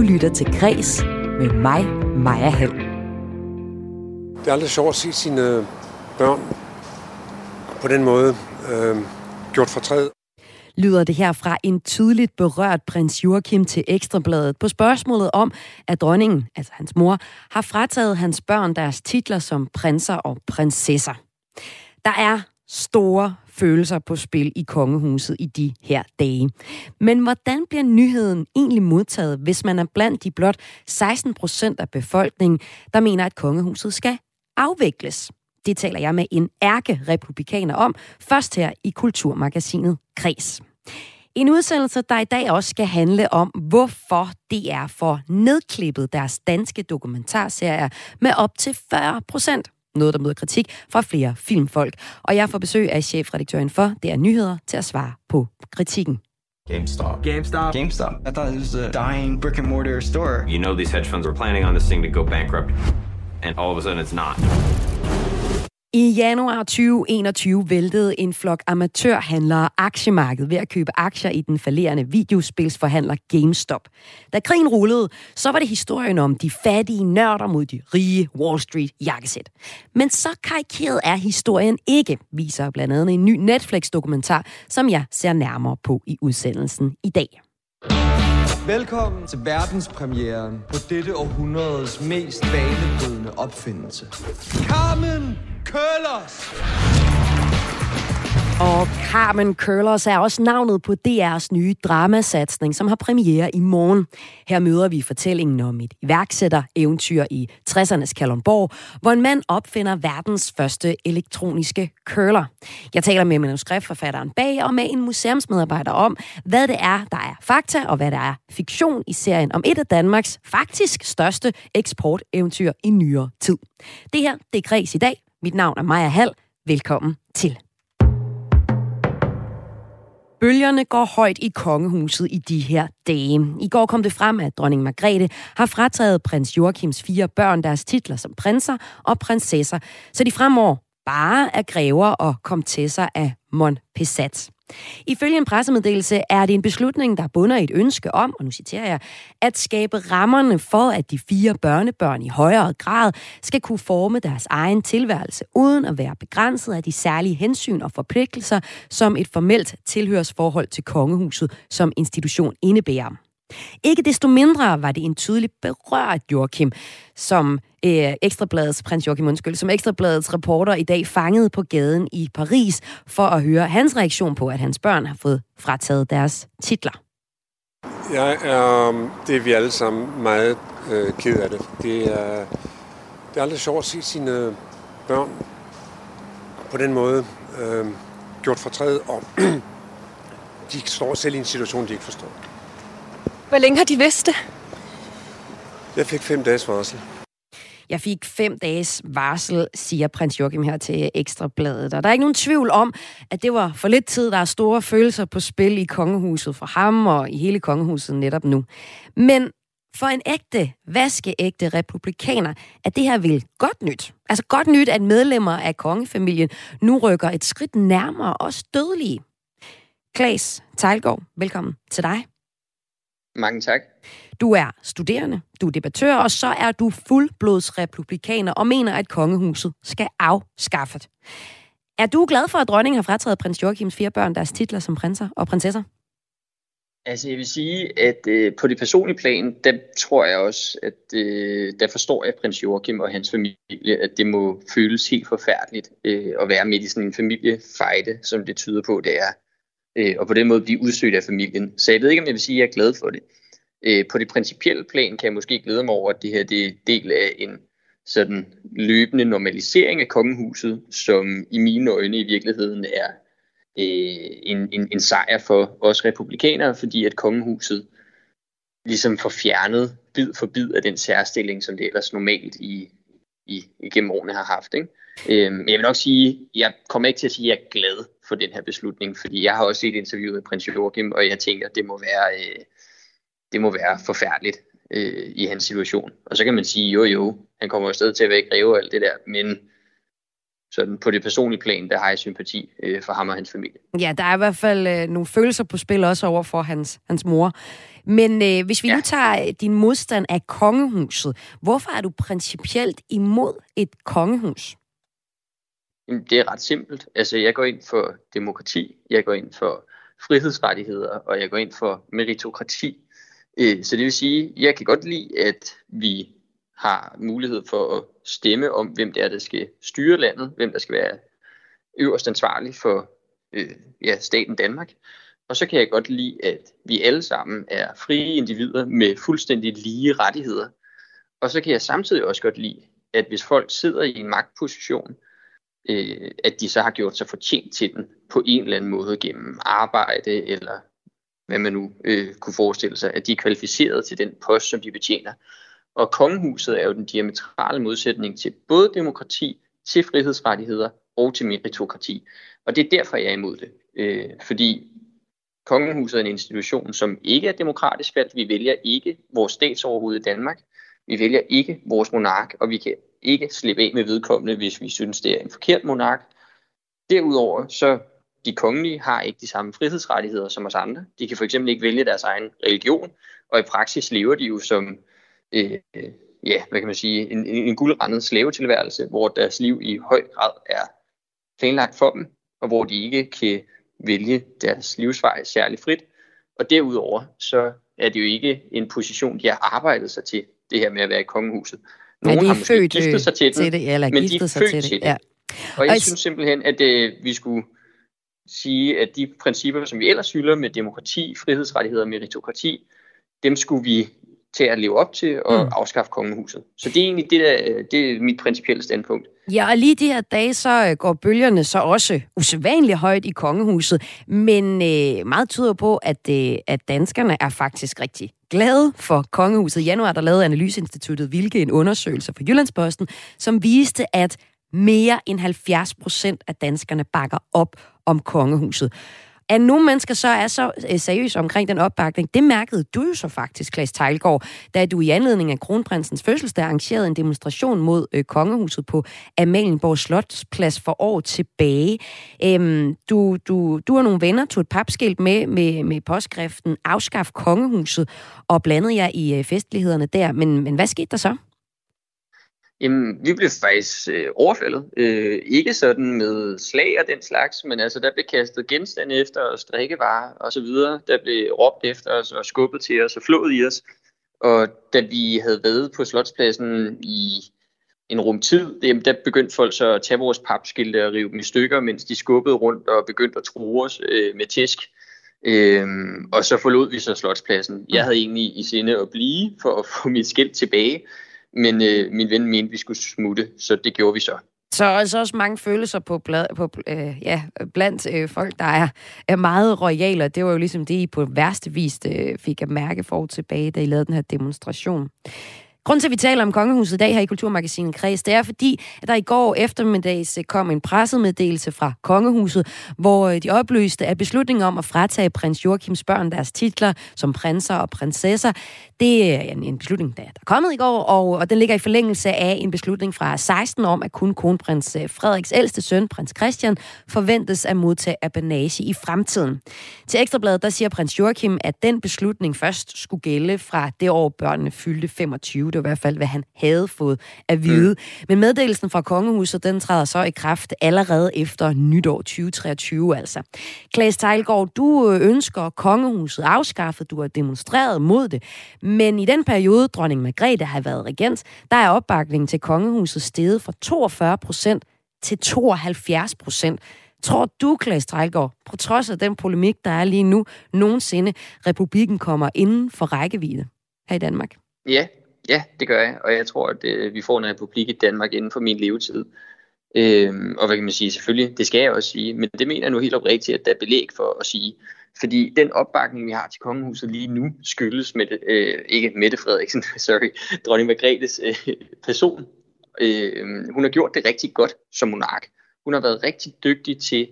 Du lytter til Græs med mig, Maja Hall. Det er aldrig sjovt at se sine børn på den måde øh, gjort fortræd. Lyder det her fra en tydeligt berørt prins Joachim til Ekstrabladet på spørgsmålet om, at dronningen, altså hans mor, har frataget hans børn deres titler som prinser og prinsesser. Der er store følelser på spil i kongehuset i de her dage. Men hvordan bliver nyheden egentlig modtaget, hvis man er blandt de blot 16 procent af befolkningen, der mener, at kongehuset skal afvikles? Det taler jeg med en ærke-republikaner om, først her i Kulturmagasinet Kres. En udsendelse, der i dag også skal handle om, hvorfor DR får nedklippet deres danske dokumentarserier med op til 40 procent noget, der møder kritik fra flere filmfolk. Og jeg får besøg af chefredaktøren for Det er Nyheder til at svare på kritikken. GameStop. GameStop. GameStop. I thought it was a dying brick and mortar store. You know these hedge funds were planning on this thing to go bankrupt, and all of a sudden it's not. I januar 2021 væltede en flok amatørhandlere aktiemarkedet ved at købe aktier i den falderende videospilsforhandler GameStop. Da krigen rullede, så var det historien om de fattige nørder mod de rige Wall Street jakkesæt. Men så karikeret er historien ikke, viser blandt andet en ny Netflix-dokumentar, som jeg ser nærmere på i udsendelsen i dag. Velkommen til verdenspremieren på dette århundredes mest banebrydende opfindelse. Carmen Curlers! Og Carmen Curlers er også navnet på DR's nye dramasatsning, som har premiere i morgen. Her møder vi fortællingen om et iværksætter-eventyr i 60'ernes Kalundborg, hvor en mand opfinder verdens første elektroniske curler. Jeg taler med manuskriptforfatteren bag og med en museumsmedarbejder om, hvad det er, der er fakta og hvad der er fiktion i serien om et af Danmarks faktisk største eksporteventyr i nyere tid. Det her, det er Græs i dag. Mit navn er Maja Hall. Velkommen til. Bølgerne går højt i kongehuset i de her dage. I går kom det frem, at dronning Margrethe har frataget prins Joachims fire børn deres titler som prinser og prinsesser, så de fremover bare er grever og komtesser af Montpessat. Ifølge en pressemeddelelse er det en beslutning, der bunder i et ønske om, og nu citerer jeg, at skabe rammerne for, at de fire børnebørn i højere grad skal kunne forme deres egen tilværelse, uden at være begrænset af de særlige hensyn og forpligtelser, som et formelt tilhørsforhold til kongehuset som institution indebærer. Ikke desto mindre var det en tydelig berørt Joachim, som øh, Ekstrabladets, prins Joachim undskyld, som Ekstrabladets reporter i dag fangede på gaden i Paris for at høre hans reaktion på, at hans børn har fået frataget deres titler. Jeg er, det er vi alle sammen meget øh, ked af det. Det er, det er aldrig sjovt at se sine øh, børn på den måde øh, gjort fortræd, og de står selv i en situation, de ikke forstår. Hvor længe har de vidst det? Jeg fik fem dages varsel. Jeg fik fem dages varsel, siger prins Joachim her til Ekstrabladet. Og der er ikke nogen tvivl om, at det var for lidt tid, der er store følelser på spil i kongehuset for ham og i hele kongehuset netop nu. Men for en ægte, vaskeægte republikaner er det her vel godt nyt. Altså godt nyt, at medlemmer af kongefamilien nu rykker et skridt nærmere os dødelige. Klaas Tejlgaard, velkommen til dig. Mange tak. Du er studerende, du er debattør, og så er du fuldblods republikaner og mener, at kongehuset skal afskaffet. Er du glad for, at dronningen har frataget prins Joachims fire børn deres titler som prinser og prinsesser? Altså jeg vil sige, at øh, på det personlige plan, der tror jeg også, at øh, der forstår jeg prins Joachim og hans familie, at det må føles helt forfærdeligt øh, at være midt i sådan en familiefejde, som det tyder på, det er. Øh, og på den måde blive udstødt af familien. Så jeg ved ikke, om jeg vil sige, at jeg er glad for det. Øh, på det principielle plan kan jeg måske glæde mig over, at det her det er del af en sådan løbende normalisering af kongehuset, som i mine øjne i virkeligheden er øh, en, en, en sejr for os republikanere, fordi at kongehuset ligesom får fjernet bid for bid af den særstilling, som det ellers normalt i, i, igennem årene har haft. Ikke? Øh, men jeg vil nok sige, jeg kommer ikke til at sige, at jeg er glad for den her beslutning, fordi jeg har også set interviewet med prins Joachim, og jeg tænker, at det må være, øh, det må være forfærdeligt øh, i hans situation. Og så kan man sige, jo jo, han kommer jo stadig til at være greve og alt det der, men sådan på det personlige plan, der har jeg sympati øh, for ham og hans familie. Ja, der er i hvert fald øh, nogle følelser på spil også over for hans, hans mor. Men øh, hvis vi ja. nu tager din modstand af kongehuset, hvorfor er du principielt imod et kongehus? Jamen, det er ret simpelt. Altså, jeg går ind for demokrati, jeg går ind for frihedsrettigheder, og jeg går ind for meritokrati. Øh, så det vil sige, jeg kan godt lide, at vi har mulighed for at stemme om, hvem det er, der skal styre landet, hvem der skal være øverst ansvarlig for øh, ja, staten Danmark. Og så kan jeg godt lide, at vi alle sammen er frie individer med fuldstændig lige rettigheder. Og så kan jeg samtidig også godt lide, at hvis folk sidder i en magtposition, øh, at de så har gjort sig fortjent til den på en eller anden måde gennem arbejde, eller hvad man nu øh, kunne forestille sig, at de er kvalificeret til den post, som de betjener. Og kongehuset er jo den diametrale modsætning til både demokrati, til frihedsrettigheder og til meritokrati. Og det er derfor, jeg er imod det. Øh, fordi kongehuset er en institution, som ikke er demokratisk valgt. Vi vælger ikke vores statsoverhoved i Danmark. Vi vælger ikke vores monark, og vi kan ikke slippe af med vedkommende, hvis vi synes, det er en forkert monark. Derudover, så de kongelige har ikke de samme frihedsrettigheder som os andre. De kan for eksempel ikke vælge deres egen religion, og i praksis lever de jo som, øh, øh ja, hvad kan man sige, en, en guldrendet slavetilværelse, hvor deres liv i høj grad er planlagt for dem, og hvor de ikke kan vælge deres livsvej særlig frit. Og derudover, så er det jo ikke en position, de har arbejdet sig til, det her med at være i kongehuset. Nogle ja, har måske født giftet sig til, til det, eller men de er sig født til det. Til det. Ja. Og jeg og synes simpelthen, at øh, vi skulle sige, at de principper, som vi ellers hylder med demokrati, frihedsrettigheder og meritokrati, dem skulle vi til at leve op til og mm. afskaffe kongehuset. Så det er egentlig det, der, det er mit principielle standpunkt. Ja, og lige de her dage, så øh, går bølgerne så også usædvanligt højt i kongehuset, men øh, meget tyder på, at, øh, at danskerne er faktisk rigtig glade for kongehuset. I januar der lavede Analyseinstituttet Hvilke en undersøgelse for Jyllandsposten, som viste, at mere end 70 procent af danskerne bakker op om kongehuset. At nogle mennesker så er så øh, seriøse omkring den opbakning, det mærkede du jo så faktisk, Klaas Tejlgaard, da du i anledning af kronprinsens fødselsdag arrangerede en demonstration mod øh, kongehuset på Amalienborg Slotsplads for år tilbage. Øhm, du, du, du og nogle venner tog et papskilt med, med, med påskriften Afskaf kongehuset og blandede jer i øh, festlighederne der. Men, men hvad skete der så? Jamen, vi blev faktisk øh, overfaldet. Øh, ikke sådan med slag og den slags, men altså, der blev kastet genstande efter os, drikkevarer og så videre. Der blev råbt efter os og skubbet til os og flået i os. Og da vi havde været på Slotspladsen i en rum tid, jamen, der begyndte folk så at tage vores papskilte og rive dem i stykker, mens de skubbede rundt og begyndte at true os øh, med tisk. Øhm, og så forlod vi så Slotspladsen. Jeg havde egentlig i sinde at blive for at få mit skilt tilbage, men øh, min ven mente, vi skulle smutte, så det gjorde vi så. Så altså også mange følelser på, blad, på øh, ja, blandt øh, folk, der er, er meget royale, det var jo ligesom det, I på værste vis øh, fik at mærke for tilbage, da I lavede den her demonstration. Grunden til, at vi taler om kongehuset i dag her i Kulturmagasinet Kreds, det er fordi, at der i går eftermiddags eh, kom en pressemeddelelse fra kongehuset, hvor eh, de oplyste, at beslutningen om at fratage prins Joachims børn deres titler som prinser og prinsesser, det er en, beslutning, der er kommet i går, og, og den ligger i forlængelse af en beslutning fra 16 om, at kun kronprins eh, Frederiks ældste søn, prins Christian, forventes at modtage apanage i fremtiden. Til Ekstrabladet, der siger prins Joachim, at den beslutning først skulle gælde fra det år, børnene fyldte 25 det var i hvert fald, hvad han havde fået at vide. Mm. Men meddelelsen fra kongehuset, den træder så i kraft allerede efter nytår 2023 altså. Klaas Tejlgaard, du øh, ønsker kongehuset afskaffet, du har demonstreret mod det, men i den periode, dronning Margrethe har været regent, der er opbakningen til kongehuset steget fra 42 procent til 72 procent. Tror du, Klaas Tejlgaard, på trods af den polemik, der er lige nu, nogensinde republikken kommer inden for rækkevidde her i Danmark? Ja, Ja, det gør jeg, og jeg tror, at øh, vi får en republik i Danmark inden for min levetid. Øhm, og hvad kan man sige? Selvfølgelig, det skal jeg også sige, men det mener jeg nu helt oprigtigt, at der er belæg for at sige. Fordi den opbakning, vi har til kongehuset lige nu, skyldes med øh, ikke Mette Frederiksen, sorry, dronning Margrethes øh, person. Øh, hun har gjort det rigtig godt som monark. Hun har været rigtig dygtig til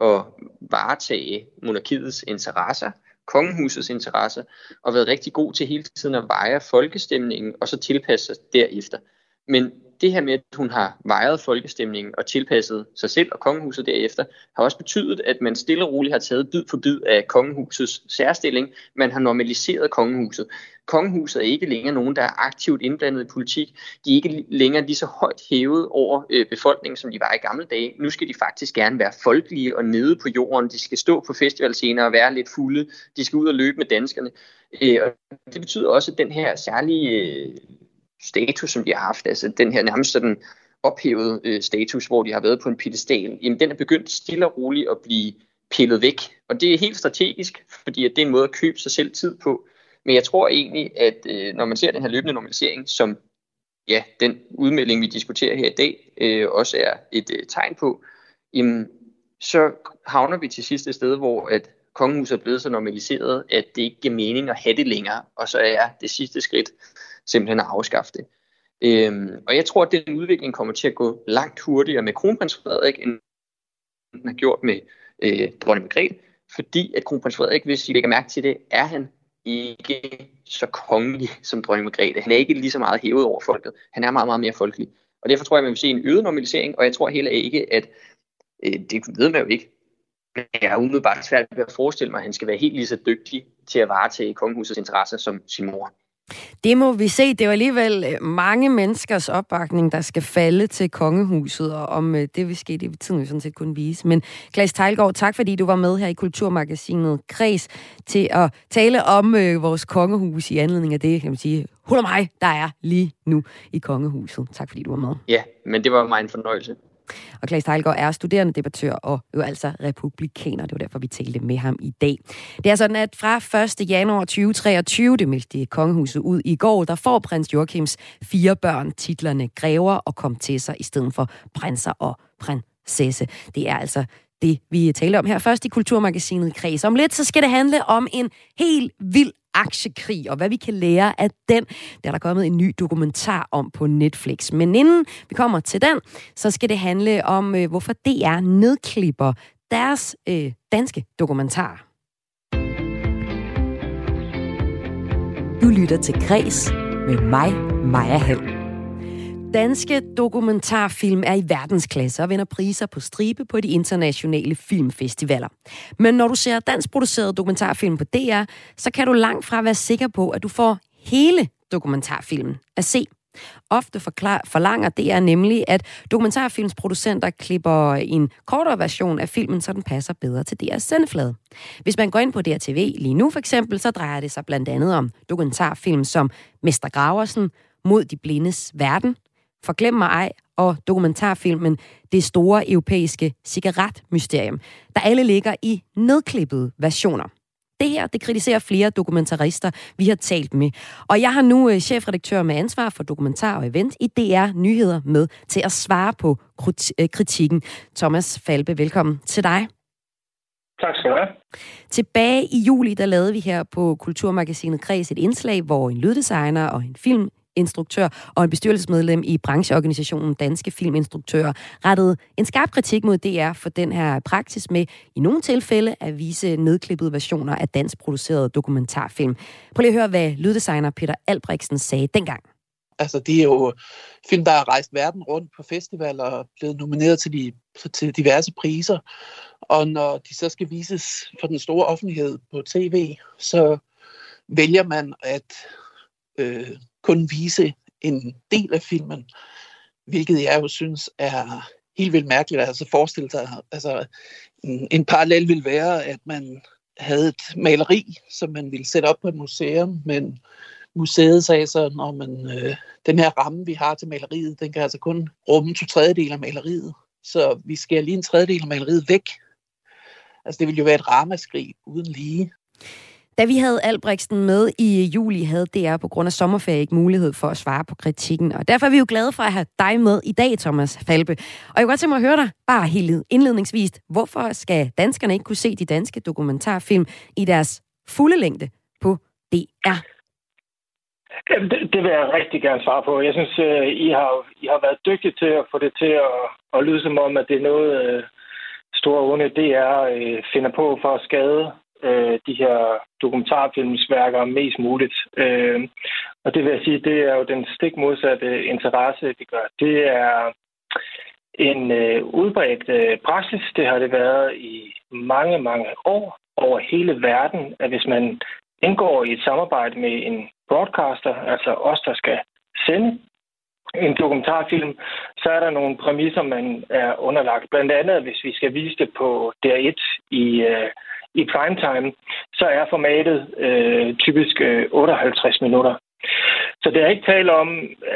at varetage monarkiets interesser, kongehusets interesser, og været rigtig god til hele tiden at veje folkestemningen, og så tilpasse sig derefter. Men det her med, at hun har vejet folkestemningen og tilpasset sig selv og kongehuset derefter, har også betydet, at man stille og roligt har taget bid for bid af kongehusets særstilling. Man har normaliseret kongehuset. Kongehuset er ikke længere nogen, der er aktivt indblandet i politik. De er ikke længere lige så højt hævet over øh, befolkningen, som de var i gamle dage. Nu skal de faktisk gerne være folkelige og nede på jorden. De skal stå på festivalscener og være lidt fulde. De skal ud og løbe med danskerne. Øh, og det betyder også, at den her særlige øh, status, som de har haft, altså den her nærmest sådan ophævet øh, status, hvor de har været på en pedestal, jamen den er begyndt stille og roligt at blive pillet væk. Og det er helt strategisk, fordi at det er en måde at købe sig selv tid på. Men jeg tror egentlig, at øh, når man ser den her løbende normalisering, som ja, den udmelding, vi diskuterer her i dag, øh, også er et øh, tegn på, jamen, så havner vi til sidst et sted, hvor at kongehuset er blevet så normaliseret, at det ikke giver mening at have det længere, og så er det sidste skridt simpelthen at afskaffe det. Øhm, og jeg tror, at den udvikling kommer til at gå langt hurtigere med kronprins Frederik, end den har gjort med øh, dronning Margrethe, fordi at kronprins Frederik, hvis I lægger mærke til det, er han ikke så kongelig som dronning Margrethe. Han er ikke lige så meget hævet over folket. Han er meget, meget mere folkelig. Og derfor tror jeg, at man vil se en øget normalisering, og jeg tror heller ikke, at øh, det ved man jo ikke. Men jeg er umiddelbart svært ved at forestille mig, at han skal være helt lige så dygtig til at varetage kongehusets interesser som sin mor. Det må vi se. Det er jo alligevel øh, mange menneskers opbakning, der skal falde til kongehuset, og om øh, det vil ske, det vil tiden jo sådan set kunne vise. Men Klaas Tejlgaard, tak fordi du var med her i Kulturmagasinet Kreds til at tale om øh, vores kongehus i anledning af det, kan man sige, hul mig, der er lige nu i kongehuset. Tak fordi du var med. Ja, men det var mig en fornøjelse. Og Claes Teilgaard er studerende debattør og jo altså republikaner. Det var derfor, vi talte med ham i dag. Det er sådan, at fra 1. januar 2023, det meldte kongehuset ud i går, der får prins Joachims fire børn titlerne grever og kom til sig i stedet for prinser og prinsesse. Det er altså det, vi taler om her først i Kulturmagasinet Kreds. Om lidt, så skal det handle om en helt vild aktiekrig, og hvad vi kan lære af den. Der er der kommet en ny dokumentar om på Netflix. Men inden vi kommer til den, så skal det handle om, øh, hvorfor DR nedklipper deres øh, danske dokumentar. Du lytter til Græs med mig, Maja Hall. Danske dokumentarfilm er i verdensklasse og vinder priser på stribe på de internationale filmfestivaler. Men når du ser danskproduceret dokumentarfilm på DR, så kan du langt fra være sikker på, at du får hele dokumentarfilmen at se. Ofte forklar, forlanger det er nemlig, at dokumentarfilmsproducenter klipper en kortere version af filmen, så den passer bedre til DR's sendeflade. Hvis man går ind på DRTV lige nu for eksempel, så drejer det sig blandt andet om dokumentarfilm som Mester Graversen, Mod de blindes verden, Forglem mig ej og dokumentarfilmen Det store europæiske cigaretmysterium, der alle ligger i nedklippede versioner. Det her, det kritiserer flere dokumentarister, vi har talt med. Og jeg har nu øh, chefredaktør med ansvar for dokumentar og event i DR Nyheder med til at svare på øh, kritikken. Thomas Falbe, velkommen til dig. Tak skal du have. Tilbage i juli, der lavede vi her på Kulturmagasinet Kreds et indslag, hvor en lyddesigner og en film instruktør og en bestyrelsesmedlem i brancheorganisationen Danske Filminstruktører rettede en skarp kritik mod DR for den her praksis med i nogle tilfælde at vise nedklippede versioner af dansk produceret dokumentarfilm. Prøv lige at høre, hvad lyddesigner Peter Albrechtsen sagde dengang. Altså, det er jo film, der har rejst verden rundt på festivaler og blevet nomineret til, de, til diverse priser. Og når de så skal vises for den store offentlighed på tv, så vælger man at øh, kun vise en del af filmen, hvilket jeg jo synes er helt vildt mærkeligt. Altså forestille sig, altså en, en parallel vil være, at man havde et maleri, som man ville sætte op på et museum, men museet sagde så, når man, øh, den her ramme, vi har til maleriet, den kan altså kun rumme to tredjedel af maleriet. Så vi skal lige en tredjedel af maleriet væk. Altså det ville jo være et ramaskrig uden lige. Da vi havde Albrechtsen med i juli, havde DR på grund af sommerferie ikke mulighed for at svare på kritikken. Og derfor er vi jo glade for at have dig med i dag, Thomas Falbe. Og jeg kunne godt tænke mig at høre dig, bare helt indledningsvis, hvorfor skal danskerne ikke kunne se de danske dokumentarfilm i deres fulde længde på DR? Jamen, det, det vil jeg rigtig gerne svare på. Jeg synes, øh, I har, I har været dygtige til at få det til at, at lyde som om, at det er noget, øh, store onde DR øh, finder på for at skade øh, de her dokumentarfilmsværker mest muligt. Øh, og det vil jeg sige, det er jo den stik modsatte interesse, vi gør. Det er en øh, udbredt øh, praksis. Det har det været i mange, mange år over hele verden, at hvis man indgår i et samarbejde med en broadcaster, altså os, der skal sende en dokumentarfilm, så er der nogle præmisser, man er underlagt. Blandt andet, hvis vi skal vise det på DR1 i, øh, i primetime, så er formatet øh, typisk øh, 58 minutter. Så det er ikke tale om,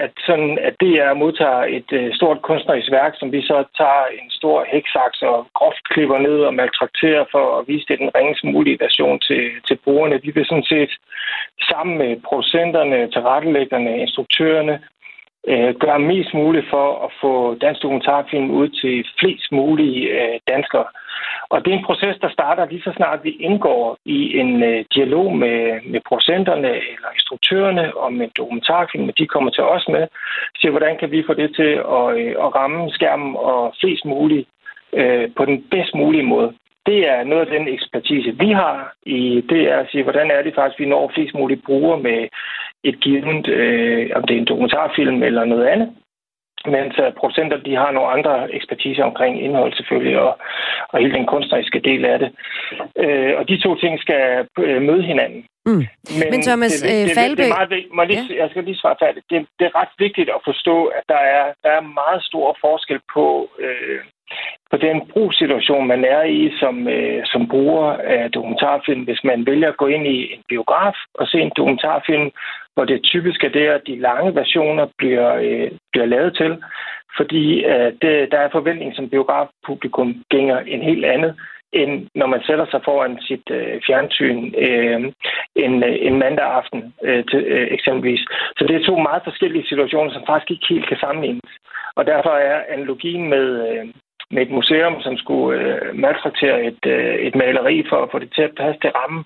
at, sådan, at DR modtager et øh, stort kunstnerisk værk, som vi så tager en stor heksaks og groft klipper ned og maltrakterer for at vise det den ringest mulige version til, til brugerne. Vi vil sådan set sammen med producenterne, tilrettelæggerne, instruktørerne øh, gøre mest muligt for at få dansk dokumentarfilm ud til flest mulige øh, danskere. Og det er en proces, der starter lige så snart vi indgår i en øh, dialog med, med producenterne eller instruktørerne om en dokumentarfilm, og de kommer til os med, siger, hvordan kan vi få det til at, øh, at ramme skærmen og flest muligt øh, på den bedst mulige måde. Det er noget af den ekspertise, vi har i det er at sige, hvordan er det faktisk, vi når flest muligt brugere med et givet, øh, om det er en dokumentarfilm eller noget andet. Mens uh, producenter de har nogle andre ekspertise omkring indhold selvfølgelig, og, og hele den kunstneriske del af det. Øh, og de to ting skal øh, møde hinanden. Mm. Men, Men Thomas det, det, det, Falbe... Det, er meget vigtigt. Må lige, ja. Jeg skal lige svare færdigt. Det, det er ret vigtigt at forstå, at der er, der er meget stor forskel på, øh, på den brugssituation, man er i som, øh, som bruger af dokumentarfilm. Hvis man vælger at gå ind i en biograf og se en dokumentarfilm, hvor det typisk er det, at de lange versioner bliver, øh, bliver lavet til, fordi øh, det, der er forventning som biografpublikum gænger en helt andet, end når man sætter sig foran sit øh, fjernsyn øh, en, øh, en mandag aften øh, til, øh, eksempelvis. Så det er to meget forskellige situationer, som faktisk ikke helt kan sammenlignes. Og derfor er analogien med, øh, med et museum, som skulle øh, maltraktere et, øh, et maleri for at få det til at passe til rammen,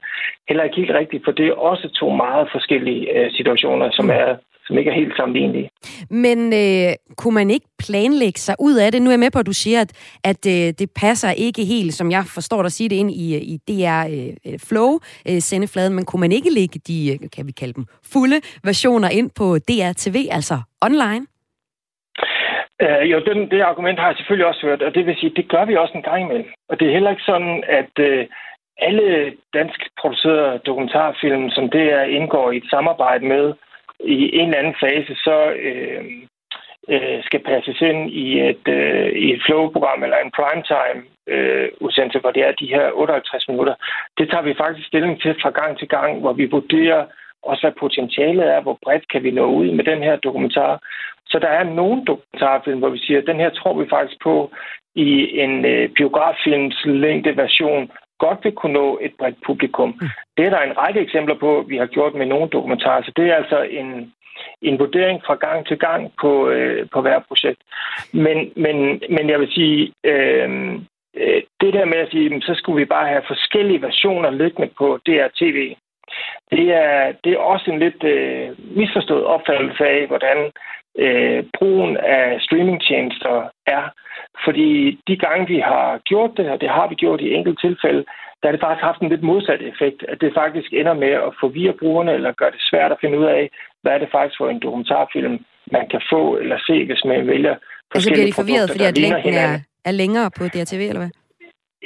heller ikke helt rigtigt, for det er også to meget forskellige øh, situationer, som mm. er som ikke er helt sammenlignelige. Men øh, kunne man ikke planlægge sig ud af det? Nu er jeg med på, at du siger, at, at øh, det passer ikke helt, som jeg forstår dig sige det, ind i, i DR øh, Flow øh, men kunne man ikke lægge de, øh, kan vi kalde dem, fulde versioner ind på DR TV, altså online? Øh, jo, den, det argument har jeg selvfølgelig også hørt, og det vil sige, det gør vi også en gang imellem. Og det er heller ikke sådan, at øh, alle dansk producerede dokumentarfilm, som det er, indgår i et samarbejde med i en eller anden fase, så øh, øh, skal passes ind i et, øh, i et flow-program eller en primetime øh, udsendelse, hvor det er de her 58 minutter. Det tager vi faktisk stilling til fra gang til gang, hvor vi vurderer også hvad potentialet er, hvor bredt kan vi nå ud med den her dokumentar. Så der er nogle dokumentarfilm, hvor vi siger, at den her tror vi faktisk på i en øh, biograffilms længde version godt vil kunne nå et bredt publikum. Mm. Det er der en række eksempler på, vi har gjort med nogle dokumentarer. Så det er altså en, en vurdering fra gang til gang på, øh, på hver projekt. Men, men, men jeg vil sige, øh, øh det der med at sige, så skulle vi bare have forskellige versioner liggende på DRTV. Det er, det er også en lidt øh, misforstået opfattelse af, hvordan øh, brugen af streamingtjenester er. Fordi de gange, vi har gjort det, og det har vi gjort i enkelte tilfælde, der har det faktisk haft en lidt modsat effekt, at det faktisk ender med at forvirre brugerne, eller gøre det svært at finde ud af, hvad er det faktisk for en dokumentarfilm, man kan få eller se, hvis man vælger Altså bliver de forvirret, fordi at længden er, er længere på DRTV, eller hvad?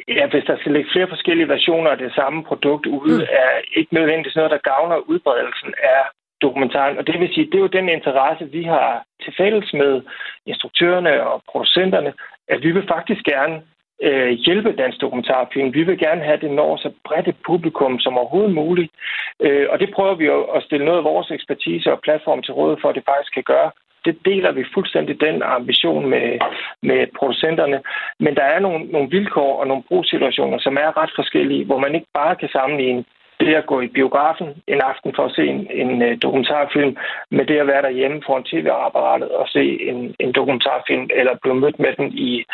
Ja, hvis der skal ligge flere forskellige versioner af det samme produkt ude, mm. er ikke nødvendigvis noget, der gavner udbredelsen af dokumentaren. Og det vil sige, det er jo den interesse, vi har til fælles med instruktørerne og producenterne, at vi vil faktisk gerne øh, hjælpe dansk dokumentarfilm. Vi vil gerne have, at det når så bredt et publikum som overhovedet muligt. Øh, og det prøver vi at stille noget af vores ekspertise og platform til råd for, at det faktisk kan gøre det deler vi fuldstændig den ambition med, med producenterne. Men der er nogle, nogle vilkår og nogle brugssituationer, som er ret forskellige, hvor man ikke bare kan sammenligne det at gå i biografen en aften for at se en, en øh, dokumentarfilm, med det at være derhjemme foran tv-apparatet og se en, en dokumentarfilm, eller blive mødt med den i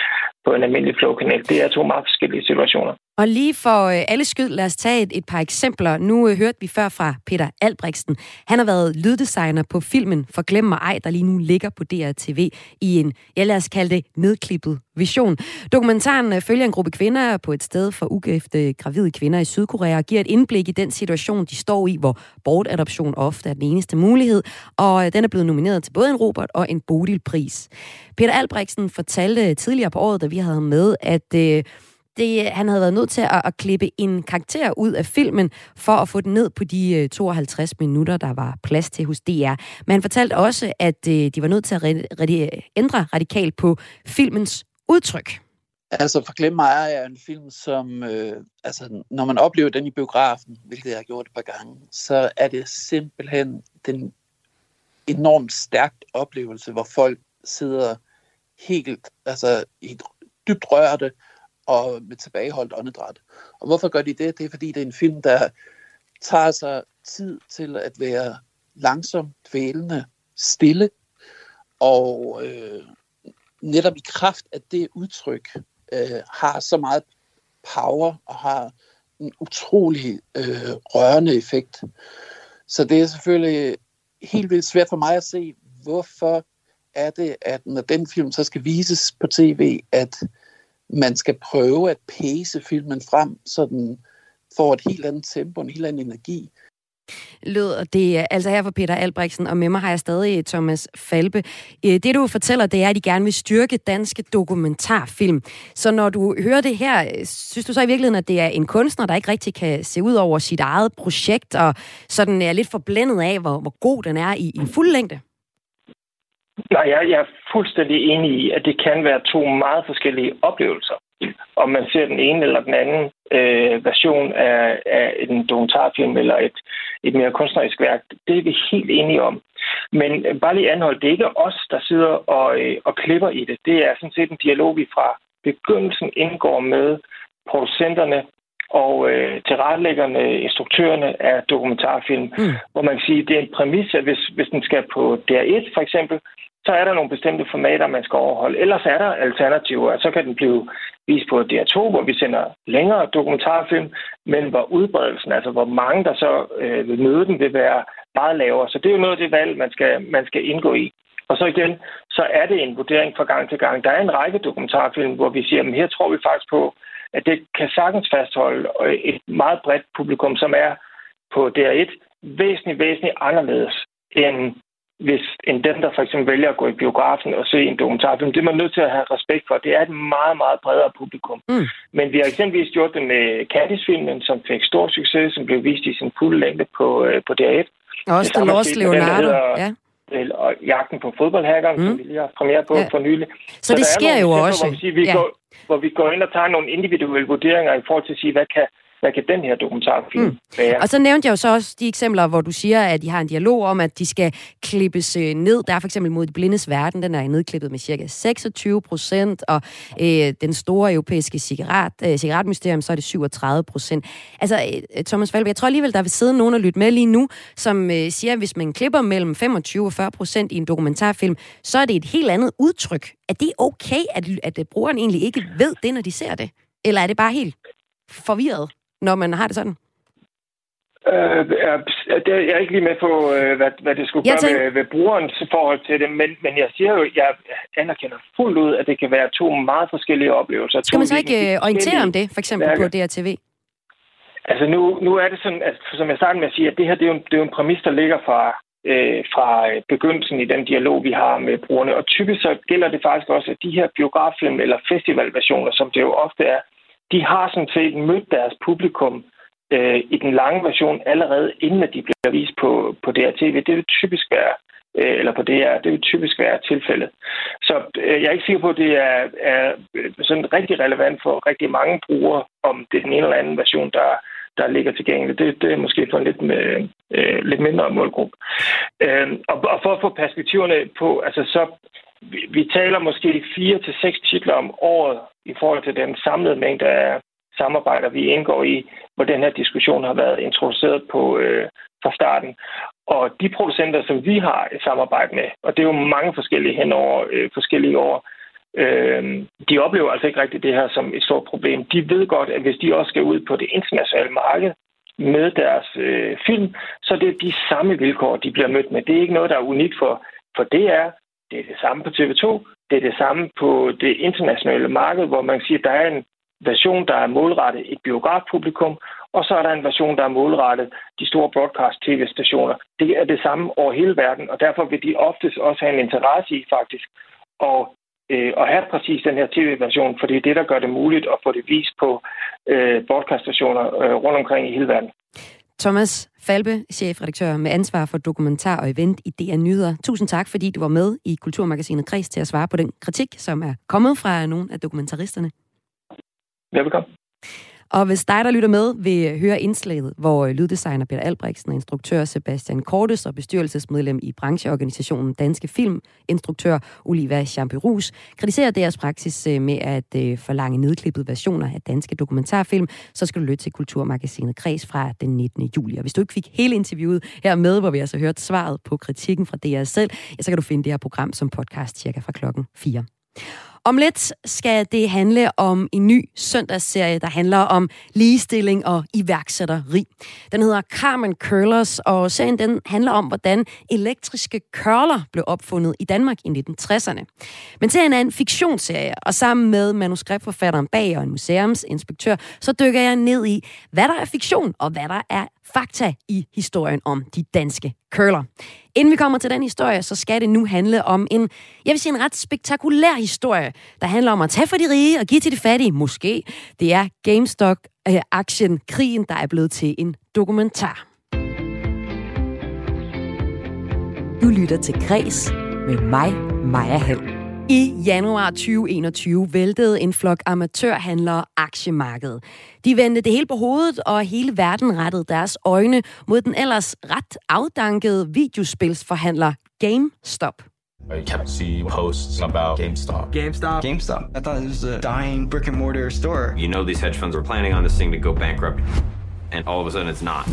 på en almindelig flowkanal. Det er to meget forskellige situationer. Og lige for øh, alle skyld, lad os tage et, et par eksempler. Nu øh, hørte vi før fra Peter Albrechtsen. Han har været lyddesigner på filmen Forglem mig ej, der lige nu ligger på DRTV i en, ja lad os kalde det, nedklippet vision. Dokumentaren øh, følger en gruppe kvinder på et sted for ugifte gravide kvinder i Sydkorea og giver et indblik i den situation, de står i, hvor bortadoption ofte er den eneste mulighed, og øh, den er blevet nomineret til både en Robert og en Bodil-pris. Peter Albrechtsen fortalte tidligere på året, da vi havde med, at øh, det, han havde været nødt til at, at klippe en karakter ud af filmen, for at få den ned på de øh, 52 minutter, der var plads til hos DR. Men han fortalte også, at øh, de var nødt til at ændre radikalt på filmens udtryk. Altså, for Glem mig er en film, som, øh, altså, når man oplever den i biografen, hvilket jeg har gjort et par gange, så er det simpelthen den enormt stærkt oplevelse, hvor folk sidder helt, altså, helt dybt rørte, og med tilbageholdt åndedræt. Og hvorfor gør de det? Det er fordi, det er en film, der tager sig tid til at være langsom, dvælende, stille, og øh, netop i kraft af det udtryk øh, har så meget power og har en utrolig øh, rørende effekt. Så det er selvfølgelig helt vildt svært for mig at se, hvorfor er det, at når den film så skal vises på tv, at man skal prøve at pace filmen frem, så den får et helt andet tempo, en helt anden energi. Lød det altså her for Peter Albrechtsen, og med mig har jeg stadig Thomas Falbe. Øh, det du fortæller, det er, at de gerne vil styrke danske dokumentarfilm. Så når du hører det her, øh, synes du så i virkeligheden, at det er en kunstner, der ikke rigtig kan se ud over sit eget projekt, og sådan er lidt forblændet af, hvor, hvor god den er i, i fuld længde? Nej, jeg, jeg er fuldstændig enig i, at det kan være to meget forskellige oplevelser. Om man ser den ene eller den anden øh, version af, af en dokumentarfilm eller et, et mere kunstnerisk værk, det er vi helt enige om. Men bare lige anhold, det er ikke os, der sidder og, øh, og klipper i det. Det er sådan set en dialog, vi fra begyndelsen indgår med producenterne og øh, tilrettelæggerne, instruktørerne af dokumentarfilm, mm. hvor man kan sige, at det er en præmis, at hvis, hvis den skal på DR1 for eksempel, så er der nogle bestemte formater, man skal overholde. Ellers er der alternativer. Så kan den blive vist på DR2, hvor vi sender længere dokumentarfilm, men hvor udbredelsen, altså hvor mange der så øh, vil møde den, vil være meget lavere. Så det er jo noget af det valg, man skal, man skal indgå i. Og så igen, så er det en vurdering fra gang til gang. Der er en række dokumentarfilm, hvor vi siger, at her tror vi faktisk på, at det kan sagtens fastholde øh, et meget bredt publikum, som er på DR1 væsentligt, væsentligt anderledes end hvis en den, der for eksempel vælger at gå i biografen og se en dokumentarfilm, det er man nødt til at have respekt for. Det er et meget, meget bredere publikum. Mm. Men vi har eksempelvis gjort det med Candice-filmen, som fik stor succes, som blev vist i sin fulde længde på, øh, på DR1. Også The Lost Leonardo, den, ja og jagten på fodboldhackeren, mm. som vi lige har premiere på ja. for nylig. Så, så det sker jo også. Hvor vi, siger, vi, ja. går, hvor vi går ind og tager nogle individuelle vurderinger i forhold til at sige, hvad kan, hvad kan den her dokumentarfilm mm. være? Og så nævnte jeg jo så også de eksempler, hvor du siger, at de har en dialog om, at de skal klippes øh, ned. Der er for eksempel mod de blindes verden, den er nedklippet med cirka 26 procent, og øh, den store europæiske cigaret, øh, cigaretmysterium, så er det 37 procent. Altså, øh, Thomas Falbe, jeg tror alligevel, der vil sidde nogen og lytte med lige nu, som øh, siger, at hvis man klipper mellem 25 og 40 procent i en dokumentarfilm, så er det et helt andet udtryk. Er det okay, at, at brugeren egentlig ikke ved det, når de ser det? Eller er det bare helt forvirret? Når man har det sådan? Øh, jeg er ikke lige med på, øh, hvad, hvad det skulle gøre tænker... ved, ved brugerens forhold til det, men, men jeg siger jo, jeg anerkender fuldt ud, at det kan være to meget forskellige oplevelser. Skal man så ikke øh, orientere om det, for eksempel værker. på DRTV? Altså nu, nu er det sådan, at, som jeg startede med at sige, at det her det er jo, det er jo en præmis, der ligger fra, øh, fra begyndelsen i den dialog, vi har med brugerne. Og typisk så gælder det faktisk også, at de her biograffilm eller festivalversioner, som det jo ofte er, de har sådan set mødt deres publikum øh, i den lange version allerede inden at de bliver vist på, på DRTV. Det vil typisk være øh, eller på DR, det vil typisk være tilfældet. Så øh, jeg er ikke sikker på, at det er, er sådan rigtig relevant for rigtig mange brugere, om det er den ene eller anden version, der, der ligger tilgængelig. Det, det er måske for en lidt, med, øh, lidt mindre målgruppe. Øh, og, og for at få perspektiverne på, altså så vi, vi taler måske fire til seks titler om året i forhold til den samlede mængde af samarbejder, vi indgår i, hvor den her diskussion har været introduceret på øh, fra starten. Og de producenter, som vi har et samarbejde med, og det er jo mange forskellige hen over øh, forskellige år, øh, de oplever altså ikke rigtigt det her som et stort problem. De ved godt, at hvis de også skal ud på det internationale marked med deres øh, film, så det er de samme vilkår, de bliver mødt med. Det er ikke noget, der er unikt for, for DR. Det er det samme på TV2. Det er det samme på det internationale marked, hvor man siger, at der er en version, der er målrettet et biografpublikum, og så er der en version, der er målrettet de store broadcast-tv-stationer. Det er det samme over hele verden, og derfor vil de oftest også have en interesse i faktisk at, øh, at have præcis den her tv-version, for det er det, der gør det muligt at få det vist på øh, broadcast-stationer øh, rundt omkring i hele verden. Thomas Falbe, chefredaktør med ansvar for dokumentar og event i DR Nyheder. Tusind tak, fordi du var med i Kulturmagasinet Kreds til at svare på den kritik, som er kommet fra nogle af dokumentaristerne. Velkommen. Og hvis dig, der lytter med, vil øh, høre indslaget, hvor øh, lyddesigner Peter Albrechtsen, og instruktør Sebastian Kortes og bestyrelsesmedlem i brancheorganisationen Danske Film, instruktør Oliva Champerus, kritiserer deres praksis øh, med at forlange nedklippede versioner af danske dokumentarfilm, så skal du lytte til Kulturmagasinet Kreds fra den 19. juli. Og hvis du ikke fik hele interviewet her med, hvor vi altså hørt svaret på kritikken fra DR selv, ja, så kan du finde det her program som podcast cirka fra klokken 4. Om lidt skal det handle om en ny søndagsserie, der handler om ligestilling og iværksætteri. Den hedder Carmen Curlers, og serien den handler om, hvordan elektriske curler blev opfundet i Danmark i 1960'erne. Men serien er en fiktionsserie, og sammen med manuskriptforfatteren bag og en museumsinspektør, så dykker jeg ned i, hvad der er fiktion og hvad der er fakta i historien om de danske curler. Inden vi kommer til den historie, så skal det nu handle om en, jeg vil sige en ret spektakulær historie, der handler om at tage for de rige og give til de fattige. Måske. Det er GameStop-aktien, krigen, der er blevet til en dokumentar. Du lytter til Græs med mig, Maja Halm. I januar 2021 væltede en flok amatørhandlere aktiemarkedet. De vendte det hele på hovedet, og hele verden rettede deres øjne mod den ellers ret afdankede videospilsforhandler GameStop. I kept seeing posts about GameStop. GameStop. GameStop. I thought it was a dying brick and mortar store. You know these hedge funds were planning on this thing to go bankrupt, and all of a sudden it's not.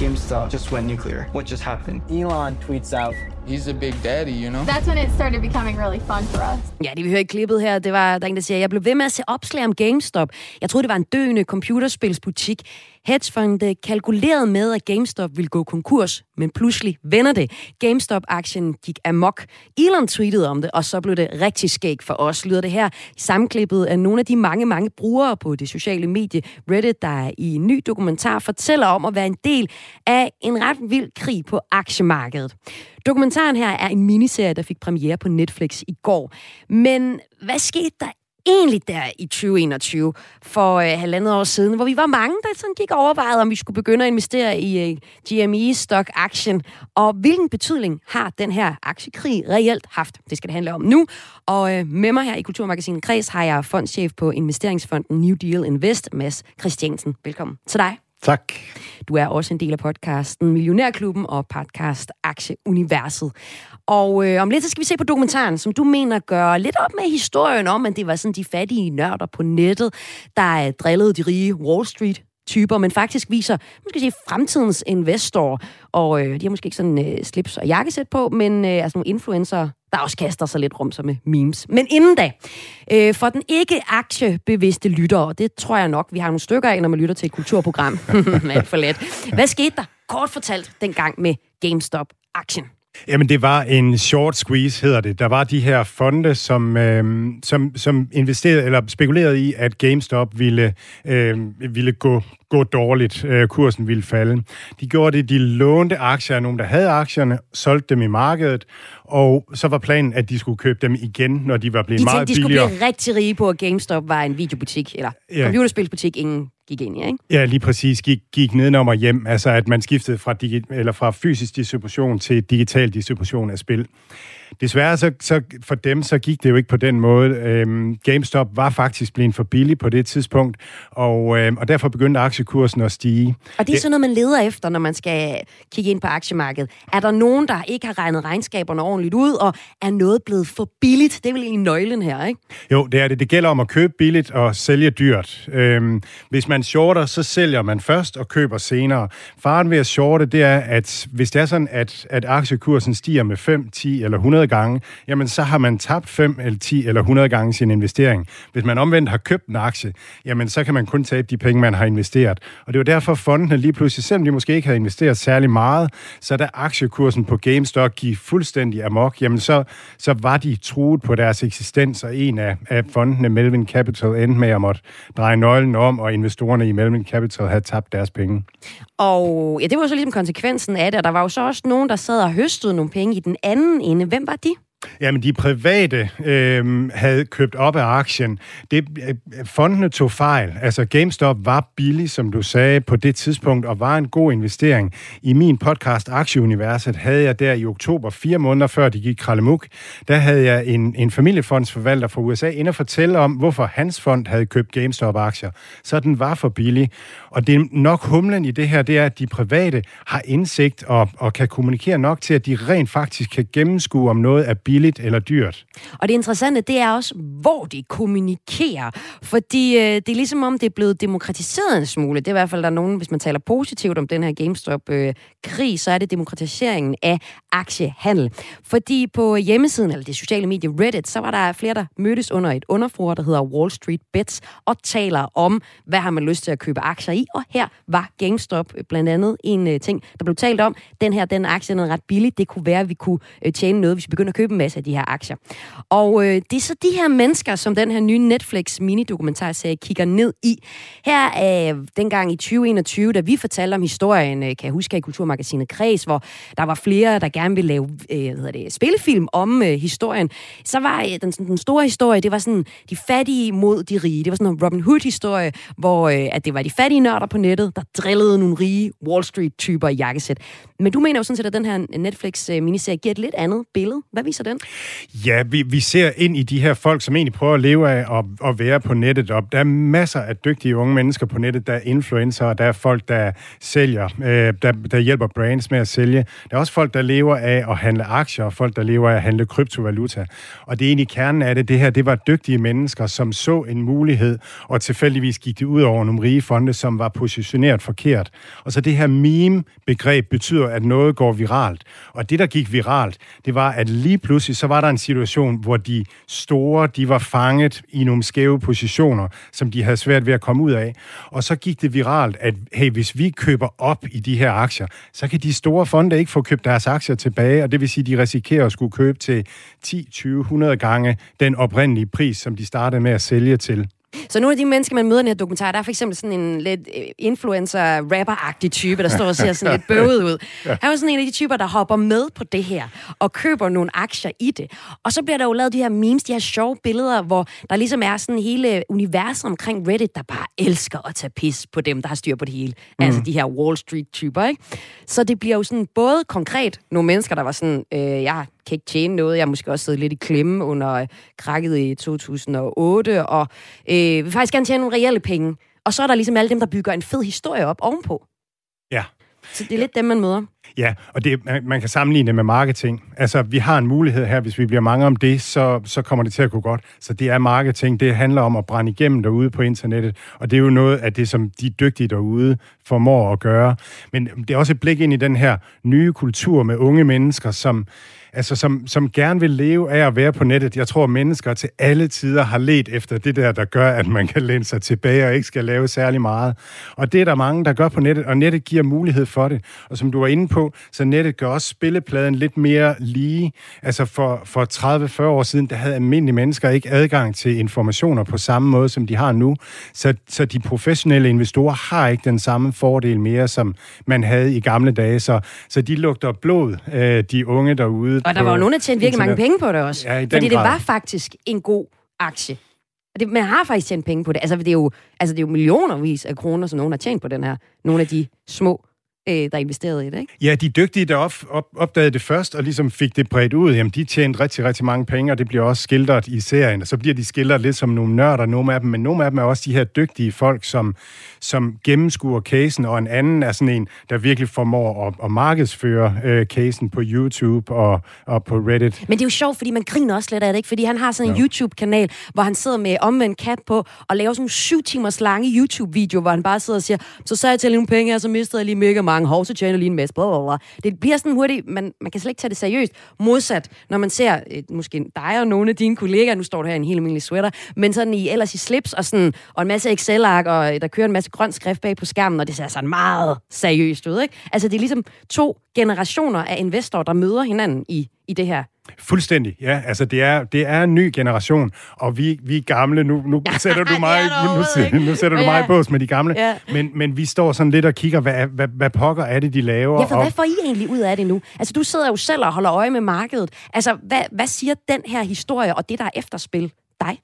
GameStop just went nuclear. What just happened? Elon tweets out, He's a big daddy, you know? That's when it started becoming really fun for us. Ja, det vi hører i klippet her, det var, der er en, der siger, jeg blev ved med at se opslag om GameStop. Jeg troede, det var en døende computerspilsbutik. Hedgefonde kalkulerede med, at GameStop ville gå konkurs, men pludselig vender det. GameStop-aktien gik amok. Elon tweetede om det, og så blev det rigtig skæg for os, lyder det her. Samklippet af nogle af de mange, mange brugere på det sociale medie Reddit, der i en ny dokumentar fortæller om at være en del af en ret vild krig på aktiemarkedet. Dokumentaren her er en miniserie, der fik premiere på Netflix i går. Men hvad skete der egentlig der i 2021 for øh, halvandet år siden, hvor vi var mange, der sådan gik overvejet, om vi skulle begynde at investere i øh, GME Stock Action, og hvilken betydning har den her aktiekrig reelt haft? Det skal det handle om nu, og øh, med mig her i Kulturmagasinet Kreds har jeg fondschef på investeringsfonden New Deal Invest, Mads Christiansen. Velkommen til dig. Tak. Du er også en del af podcasten Millionærklubben og podcast Aktieuniverset. Og øh, om lidt så skal vi se på dokumentaren, som du mener gør lidt op med historien om, at det var sådan de fattige nørder på nettet, der øh, drillede de rige Wall Street typer, men faktisk viser, måske sige, fremtidens investorer. Og øh, de har måske ikke sådan øh, slips og jakkesæt på, men øh, altså nogle influencer, der også kaster sig lidt rum som med memes. Men inden da, øh, for den ikke aktiebevidste lytter, det tror jeg nok, vi har nogle stykker af, når man lytter til et kulturprogram. Alt for let. Hvad skete der, kort fortalt, dengang med GameStop-aktien? Jamen, det var en short squeeze, hedder det. Der var de her fonde, som, øh, som, som investerede eller spekulerede i, at GameStop ville, øh, ville gå, gå dårligt. Øh, kursen ville falde. De gjorde det, de lånte aktier af nogen, der havde aktierne, solgte dem i markedet, og så var planen, at de skulle købe dem igen, når de var blevet de meget tænkte, billigere. de skulle blive rigtig rige på, at GameStop var en videobutik, eller Ja. computerspilsbutik, ingen gik ind i, ikke? Ja, lige præcis. Gik, gik nedenom og hjem. Altså, at man skiftede fra, digi- eller fra fysisk distribution til digital distribution af spil. Desværre så, så for dem, så gik det jo ikke på den måde. Øhm, GameStop var faktisk blevet for billig på det tidspunkt, og, øhm, og derfor begyndte aktiekursen at stige. Og det er sådan noget, man leder efter, når man skal kigge ind på aktiemarkedet. Er der nogen, der ikke har regnet regnskaberne ordentligt ud, og er noget blevet for billigt? Det er vel egentlig nøglen her, ikke? Jo, det er det. Det gælder om at købe billigt og sælge dyrt. Øhm, hvis man shorter, så sælger man først og køber senere. Faren ved at shorte, det er, at hvis det er sådan, at, at aktiekursen stiger med 5, 10 eller 100 100 gange, jamen så har man tabt 5 eller 10 eller 100 gange sin investering. Hvis man omvendt har købt en aktie, jamen så kan man kun tabe de penge, man har investeret. Og det var derfor fondene lige pludselig, selvom de måske ikke havde investeret særlig meget, så da aktiekursen på GameStop gik fuldstændig amok, jamen så, så var de truet på deres eksistens, og en af, af fondene, Melvin Capital, endte med at måtte dreje nøglen om, og investorerne i Melvin Capital havde tabt deres penge. Og ja, det var så ligesom konsekvensen af det, og der var jo så også nogen, der sad og høstede nogle penge i den anden ende. Hvem var de? Jamen, de private øh, havde købt op af aktien. Det, øh, fondene tog fejl. Altså, GameStop var billig, som du sagde, på det tidspunkt, og var en god investering. I min podcast Aktieuniverset havde jeg der i oktober, fire måneder før de gik krallemuk, der havde jeg en, en familiefondsforvalter fra USA ind og fortælle om, hvorfor hans fond havde købt GameStop-aktier. Så den var for billig. Og det er nok humlen i det her, det er, at de private har indsigt og, og kan kommunikere nok til, at de rent faktisk kan gennemskue, om noget er billigt billigt eller dyrt. Og det interessante, det er også, hvor de kommunikerer. Fordi øh, det er ligesom om, det er blevet demokratiseret en smule. Det er i hvert fald, der er nogen, hvis man taler positivt om den her GameStop-krig, øh, så er det demokratiseringen af aktiehandel. Fordi på hjemmesiden, eller det sociale medie Reddit, så var der flere, der mødtes under et underforum, der hedder Wall Street Bets, og taler om, hvad har man lyst til at købe aktier i. Og her var GameStop blandt andet en øh, ting, der blev talt om. Den her, den aktie er ret billig. Det kunne være, at vi kunne øh, tjene noget, hvis vi begynder at købe dem masse af de her aktier. Og øh, det er så de her mennesker, som den her nye Netflix minidokumentarserie kigger ned i. Her er øh, dengang i 2021, da vi fortalte om historien, øh, kan jeg huske i Kulturmagasinet Kreds, hvor der var flere, der gerne ville lave øh, hvad hedder det, spillefilm om øh, historien. Så var øh, den, sådan, den store historie, det var sådan de fattige mod de rige. Det var sådan en Robin Hood-historie, hvor øh, at det var de fattige nørder på nettet, der drillede nogle rige Wall Street-typer i jakkesæt. Men du mener jo sådan set, at den her Netflix-miniserie øh, giver et lidt andet billede. Hvad viser den? Ja, vi, vi ser ind i de her folk, som egentlig prøver at leve af at, at være på nettet. Og der er masser af dygtige unge mennesker på nettet. Der er influencer, og der er folk, der sælger, øh, der, der hjælper brands med at sælge. Der er også folk, der lever af at handle aktier, og folk, der lever af at handle kryptovaluta. Og det er egentlig kernen af det. Det her, det var dygtige mennesker, som så en mulighed, og tilfældigvis gik det ud over nogle rige fonde, som var positioneret forkert. Og så det her meme-begreb betyder, at noget går viralt. Og det, der gik viralt, det var, at lige pludselig så var der en situation, hvor de store, de var fanget i nogle skæve positioner, som de havde svært ved at komme ud af. Og så gik det viralt, at hey, hvis vi køber op i de her aktier, så kan de store fonde ikke få købt deres aktier tilbage, og det vil sige, at de risikerer at skulle købe til 10, 20, 100 gange den oprindelige pris, som de startede med at sælge til. Så nogle af de mennesker, man møder i den her dokumentar, der er for eksempel sådan en lidt øh, influencer-rapper-agtig type, der står og ser sådan lidt bøvet ud. Han er sådan en af de typer, der hopper med på det her, og køber nogle aktier i det. Og så bliver der jo lavet de her memes, de her sjove billeder, hvor der ligesom er sådan hele universet omkring Reddit, der bare elsker at tage pis på dem, der har styr på det hele. Mm. Altså de her Wall Street-typer, ikke? Så det bliver jo sådan både konkret nogle mennesker, der var sådan, øh, jeg kan ikke tjene noget. Jeg har måske også siddet lidt i klemme under krakket i 2008, og øh, vil faktisk gerne tjene nogle reelle penge. Og så er der ligesom alle dem, der bygger en fed historie op ovenpå. Ja. Så det er lidt dem, man møder. Ja, og det, man kan sammenligne det med marketing. Altså, vi har en mulighed her, hvis vi bliver mange om det, så, så kommer det til at gå godt. Så det er marketing, det handler om at brænde igennem derude på internettet, og det er jo noget af det, som de dygtige derude formår at gøre. Men det er også et blik ind i den her nye kultur med unge mennesker, som altså som, som gerne vil leve af at være på nettet. Jeg tror, at mennesker til alle tider har let efter det der, der gør, at man kan læne sig tilbage og ikke skal lave særlig meget. Og det er der mange, der gør på nettet, og nettet giver mulighed for det. Og som du var inde på, så nettet gør også spillepladen lidt mere lige. Altså for, for 30-40 år siden, der havde almindelige mennesker ikke adgang til informationer på samme måde, som de har nu. Så, så de professionelle investorer har ikke den samme fordel mere, som man havde i gamle dage. Så, så de lugter blod, øh, de unge derude, og der var jo nogen, der tjente virkelig mange penge på det også. Ja, fordi grad. det var faktisk en god aktie. Og det, man har faktisk tjent penge på det. Altså, det er jo, altså, det er jo millionervis af kroner, som nogen har tjent på den her. Nogle af de små øh, der investerede i det, ikke? Ja, de dygtige, der op, op, opdagede det først, og ligesom fik det bredt ud, jamen de tjente rigtig, rigtig mange penge, og det bliver også skildret i serien. Og så bliver de skildret lidt som nogle nørder, nogle af dem, men nogle af dem er også de her dygtige folk, som, som gennemskuer casen, og en anden er sådan en, der virkelig formår at, at markedsføre øh, casen på YouTube og, og på Reddit. Men det er jo sjovt, fordi man griner også lidt af det, ikke? Fordi han har sådan en ja. YouTube-kanal, hvor han sidder med omvendt kat på, og laver sådan en syv timers lange YouTube-video, hvor han bare sidder og siger, så sagde jeg til nogle penge, og så mistede jeg lige mega mange hår, så tjener lige en masse. Blablabla. Det bliver sådan hurtigt, man, man kan slet ikke tage det seriøst. Modsat, når man ser et, måske dig og nogle af dine kollegaer, nu står du her i en helt almindelig sweater, men sådan i, ellers i slips og, sådan, og en masse Excel-ark, og øh, der kører en masse grøn skrift bag på skærmen, og det ser sådan meget seriøst ud. Ikke? Altså det er ligesom to generationer af investorer, der møder hinanden i, i det her Fuldstændig, ja. Altså, det er, det er en ny generation, og vi, vi er gamle. Nu, nu sætter du mig, nu, nu, sætter du mig i bås med de gamle. Ja. Men, men vi står sådan lidt og kigger, hvad, hvad, hvad pokker er det, de laver? Ja, for og... hvad får I egentlig ud af det nu? Altså, du sidder jo selv og holder øje med markedet. Altså, hvad, hvad siger den her historie og det, der er efterspil dig?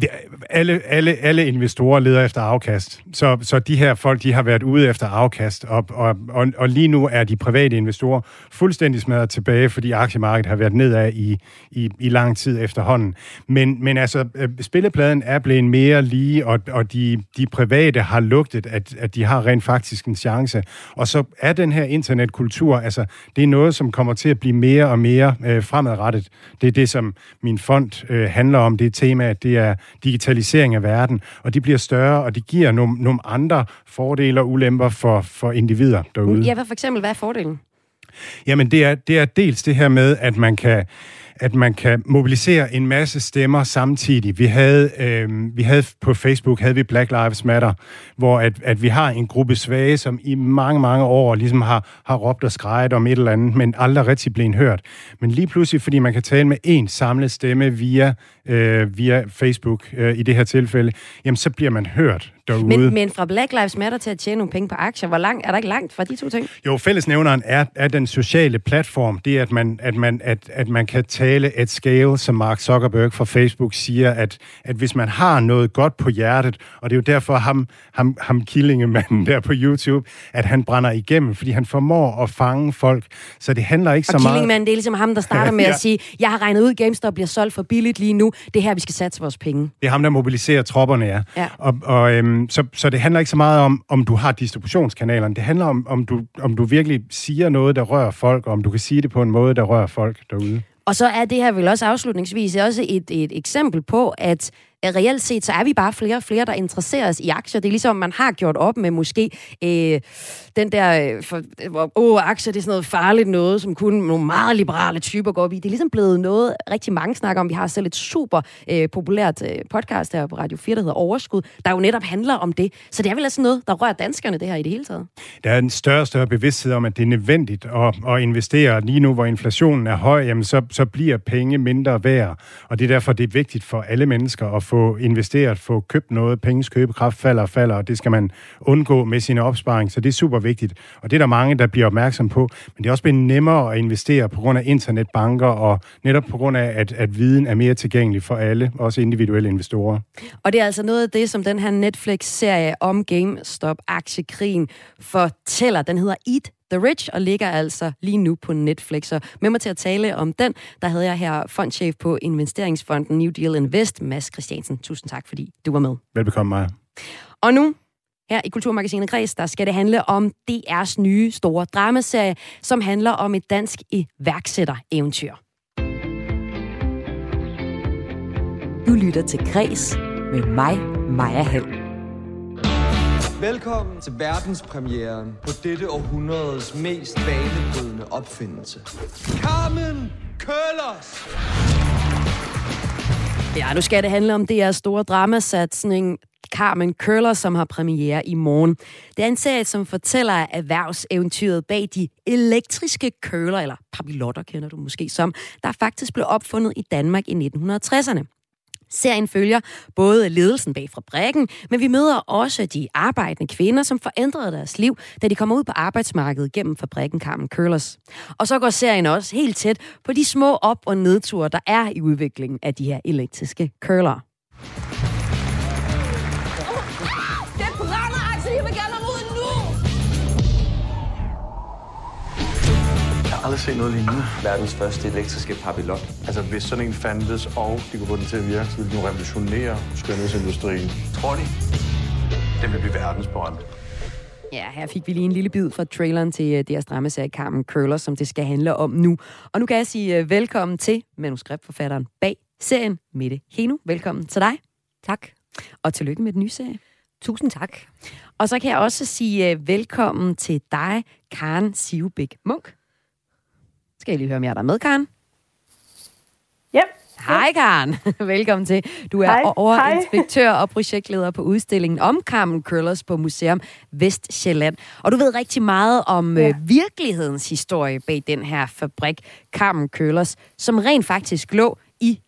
Det, alle, alle, alle investorer leder efter afkast, så, så de her folk, de har været ude efter afkast, og, og, og, og lige nu er de private investorer fuldstændig smadret tilbage, fordi aktiemarkedet har været nedad i, i, i lang tid efterhånden. Men, men altså, øh, spillepladen er blevet mere lige, og, og de, de private har lugtet, at, at de har rent faktisk en chance. Og så er den her internetkultur, altså, det er noget, som kommer til at blive mere og mere øh, fremadrettet. Det er det, som min fond øh, handler om, det er temaet, det er digitalisering af verden, og de bliver større, og de giver nogle, nogle andre fordele og ulemper for, for individer derude. Ja, hvad for eksempel, hvad er fordelen? Jamen, det er, det er dels det her med, at man kan at man kan mobilisere en masse stemmer samtidig. Vi havde, øh, vi havde på Facebook havde vi Black Lives Matter, hvor at, at vi har en gruppe svage, som i mange, mange år ligesom har, har råbt og skrejet om et eller andet, men aldrig rigtig blevet hørt. Men lige pludselig, fordi man kan tale med én samlet stemme via, øh, via Facebook øh, i det her tilfælde, jamen så bliver man hørt derude. Men, men fra Black Lives Matter til at tjene nogle penge på aktier, hvor langt, er der ikke langt fra de to ting? Jo, fællesnævneren er, er den sociale platform. Det er, at man, at man, at, at man kan tale et scale, som Mark Zuckerberg fra Facebook siger, at, at hvis man har noget godt på hjertet, og det er jo derfor ham, ham, ham killingemanden der på YouTube, at han brænder igennem, fordi han formår at fange folk. Så det handler ikke og så meget... Og killingemanden, det er ligesom ham, der starter med ja. at sige, jeg har regnet ud, GameStop bliver solgt for billigt lige nu. Det er her, vi skal satse vores penge. Det er ham, der mobiliserer tropperne, ja. ja. Og, og, øhm, så, så det handler ikke så meget om, om du har distributionskanalerne. Det handler om, om du, om du virkelig siger noget, der rører folk, og om du kan sige det på en måde, der rører folk derude. Og så er det her vel også afslutningsvis også et, et eksempel på, at reelt set, så er vi bare flere og flere, der interesserer os i aktier. Det er ligesom, man har gjort op med måske øh, den der, øh, for, hvor åh, aktier det er sådan noget farligt noget, som kun nogle meget liberale typer går op i. Det er ligesom blevet noget, rigtig mange snakker om. Vi har selv et super øh, populært øh, podcast her på Radio 4, der hedder Overskud, der jo netop handler om det. Så det er vel altså noget, der rører danskerne, det her i det hele taget. Der er en større og større bevidsthed om, at det er nødvendigt at, at investere. Lige nu, hvor inflationen er høj, jamen så, så bliver penge mindre værd. Og det er derfor, det er vigtigt for alle mennesker at få investeret, få købt noget, penges købekraft falder og falder, og det skal man undgå med sin opsparing, så det er super vigtigt. Og det er der mange, der bliver opmærksom på, men det er også blevet nemmere at investere på grund af internetbanker, og netop på grund af, at, at viden er mere tilgængelig for alle, også individuelle investorer. Og det er altså noget af det, som den her Netflix-serie om GameStop-aktiekrigen fortæller. Den hedder Eat The Rich, og ligger altså lige nu på Netflix. Og med mig til at tale om den, der havde jeg her fondchef på investeringsfonden New Deal Invest, Mads Christiansen. Tusind tak, fordi du var med. Velbekomme, Maja. Og nu her i Kulturmagasinet Græs, der skal det handle om DR's nye store dramaserie, som handler om et dansk iværksætter-eventyr. Du lytter til Græs med mig, Maja Hall. Velkommen til verdenspremieren på dette århundredes mest banebrydende opfindelse. Carmen Køllers! Ja, nu skal det handle om DR's store dramasatsning Carmen Køller, som har premiere i morgen. Det er en serie, som fortæller erhvervseventyret bag de elektriske køler, eller papillotter kender du måske som, der faktisk blev opfundet i Danmark i 1960'erne. Serien følger både ledelsen bag fabrikken, men vi møder også de arbejdende kvinder, som forændrede deres liv, da de kommer ud på arbejdsmarkedet gennem fabrikken Carmen Curlers. Og så går serien også helt tæt på de små op- og nedture, der er i udviklingen af de her elektriske curler. Aldrig set noget lignende. Verdens første elektriske papillot. Altså, hvis sådan en fandtes, og de kunne få den til at virke, så ville den revolutionere skønhedsindustrien. Tror de? Den vil blive verdensberømt. Ja, her fik vi lige en lille bid fra traileren til deres dramaserie Carmen Curler, som det skal handle om nu. Og nu kan jeg sige uh, velkommen til manuskriptforfatteren bag serien, Mette Heno. Velkommen til dig. Tak. Og tillykke med den nye serie. Tusind tak. Og så kan jeg også sige uh, velkommen til dig, Karen Sivbæk Munk. Skal jeg lige høre, om jeg er der med, Karen? Ja. Hej Karen, velkommen til. Du er Hej. overinspektør og projektleder på udstillingen om Carmen Køllers på Museum Vestjylland. Og du ved rigtig meget om ja. øh, virkelighedens historie bag den her fabrik, Carmen Køllers, som rent faktisk lå i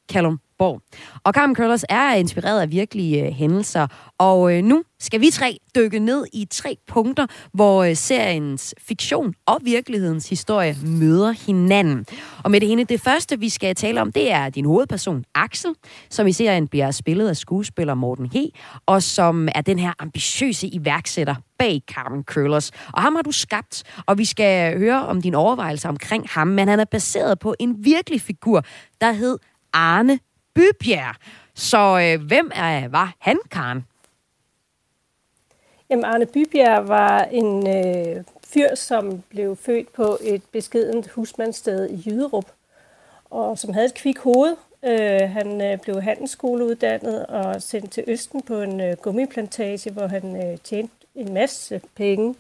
Kalundborg. Og Carmen Curlers er inspireret af virkelige øh, hændelser, og øh, nu skal vi tre dykke ned i tre punkter, hvor øh, seriens fiktion og virkelighedens historie møder hinanden. Og med det ene, det første, vi skal tale om, det er din hovedperson, Axel, som i serien bliver spillet af skuespiller Morten He, og som er den her ambitiøse iværksætter bag Carmen Curlers. Og ham har du skabt, og vi skal høre om dine overvejelser omkring ham, men han er baseret på en virkelig figur, der hed Arne Bybjerg. Så øh, hvem er, var han, Karen? Jamen, Arne Bybjerg var en øh, fyr, som blev født på et beskedent husmandssted i Jyderup, og som havde et kvik hoved. Øh, han øh, blev handelsskoleuddannet og sendt til Østen på en øh, gummiplantage, hvor han øh, tjente en masse penge.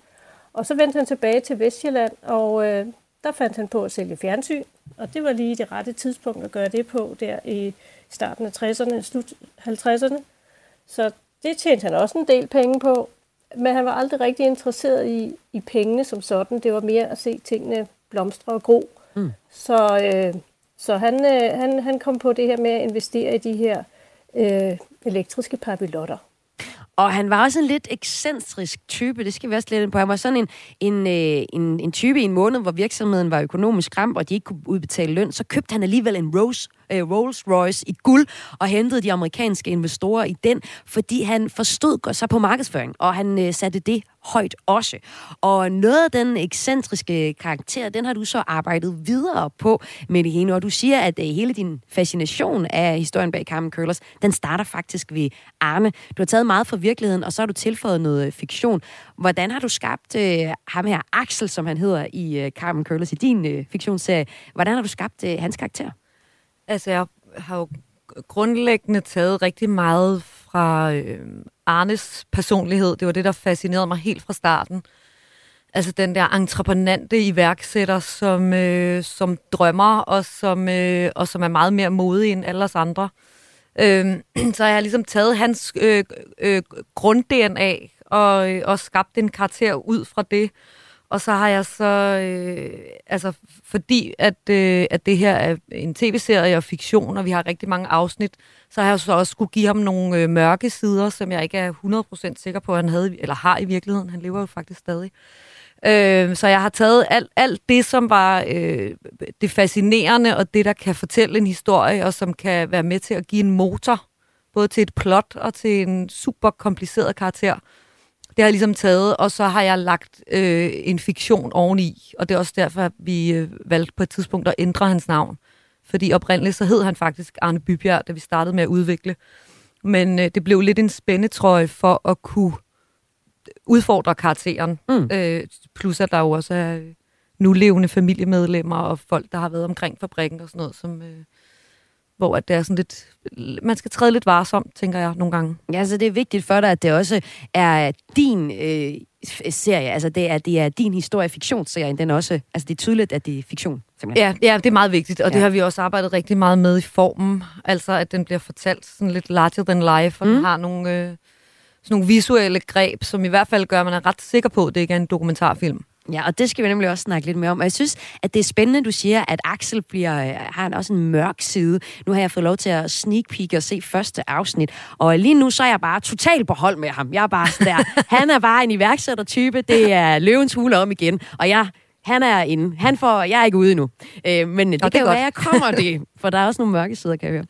Og så vendte han tilbage til Vestjylland, og øh, der fandt han på at sælge fjernsyn. Og det var lige det rette tidspunkt at gøre det på, der i starten af 60'erne, slut 50'erne. Så det tjente han også en del penge på. Men han var aldrig rigtig interesseret i, i pengene som sådan. Det var mere at se tingene blomstre og gro. Mm. Så, øh, så han, øh, han, han kom på det her med at investere i de her øh, elektriske papillotter. Og han var også en lidt ekscentrisk type, det skal vi også lidt ind på. Han var sådan en, en, øh, en, en type i en måned, hvor virksomheden var økonomisk ramt, og de ikke kunne udbetale løn. Så købte han alligevel en Rose, øh, Rolls Royce i guld, og hentede de amerikanske investorer i den, fordi han forstod sig på markedsføring, og han øh, satte det højt også. Og noget af den ekscentriske karakter, den har du så arbejdet videre på med det hele, og du siger, at øh, hele din fascination af historien bag Carmen Curlers, den starter faktisk ved Arne. Du har taget meget fra virkeligheden, og så har du tilføjet noget øh, fiktion. Hvordan har du skabt øh, ham her, Axel, som han hedder i øh, Carmen Curlers, i din øh, fiktionsserie, hvordan har du skabt øh, hans karakter? Altså, jeg har jo grundlæggende taget rigtig meget fra øh, Arnes personlighed. Det var det, der fascinerede mig helt fra starten. Altså den der entreprenante iværksætter, som, øh, som drømmer, og som, øh, og som er meget mere modig end alle os andre. Øh, så jeg har ligesom taget hans øh, øh, grund-DNA og, øh, og skabt en karakter ud fra det. Og så har jeg så, øh, altså fordi at, øh, at det her er en tv-serie og fiktion, og vi har rigtig mange afsnit, så har jeg så også skulle give ham nogle øh, mørke sider, som jeg ikke er 100% sikker på, at han havde, eller har i virkeligheden. Han lever jo faktisk stadig. Øh, så jeg har taget alt, alt det, som var øh, det fascinerende, og det, der kan fortælle en historie, og som kan være med til at give en motor, både til et plot og til en super kompliceret karakter. Det har jeg ligesom taget, og så har jeg lagt øh, en fiktion oveni, og det er også derfor, at vi øh, valgte på et tidspunkt at ændre hans navn. Fordi oprindeligt så hed han faktisk Arne Bybjerg, da vi startede med at udvikle. Men øh, det blev lidt en spændetrøje for at kunne udfordre karakteren. Mm. Øh, plus at der jo også er nulevende familiemedlemmer og folk, der har været omkring fabrikken og sådan noget, som... Øh, hvor at det er sådan lidt, man skal træde lidt varsomt, tænker jeg nogle gange. Ja, så det er vigtigt for dig, at det også er din øh, serie, altså det er, det er din historie, fiktionsserien, den også, altså det er tydeligt, at det er fiktion. Simpelthen. Ja, ja, det er meget vigtigt, og ja. det har vi også arbejdet rigtig meget med i formen, altså at den bliver fortalt sådan lidt larger than life, og mm. den har nogle, øh, sådan nogle visuelle greb, som i hvert fald gør, at man er ret sikker på, at det ikke er en dokumentarfilm. Ja, og det skal vi nemlig også snakke lidt mere om. Og jeg synes, at det er spændende, du siger, at Axel bliver, har også en mørk side. Nu har jeg fået lov til at sneak peek og se første afsnit. Og lige nu, så er jeg bare totalt på hold med ham. Jeg er bare der. Han er bare en iværksættertype. Det er løvens hule om igen. Og jeg han er inde. Han får, jeg er ikke ude endnu. Øh, men det, det kan jo være, jeg kommer det. For der er også nogle mørke sider, kan jeg høre.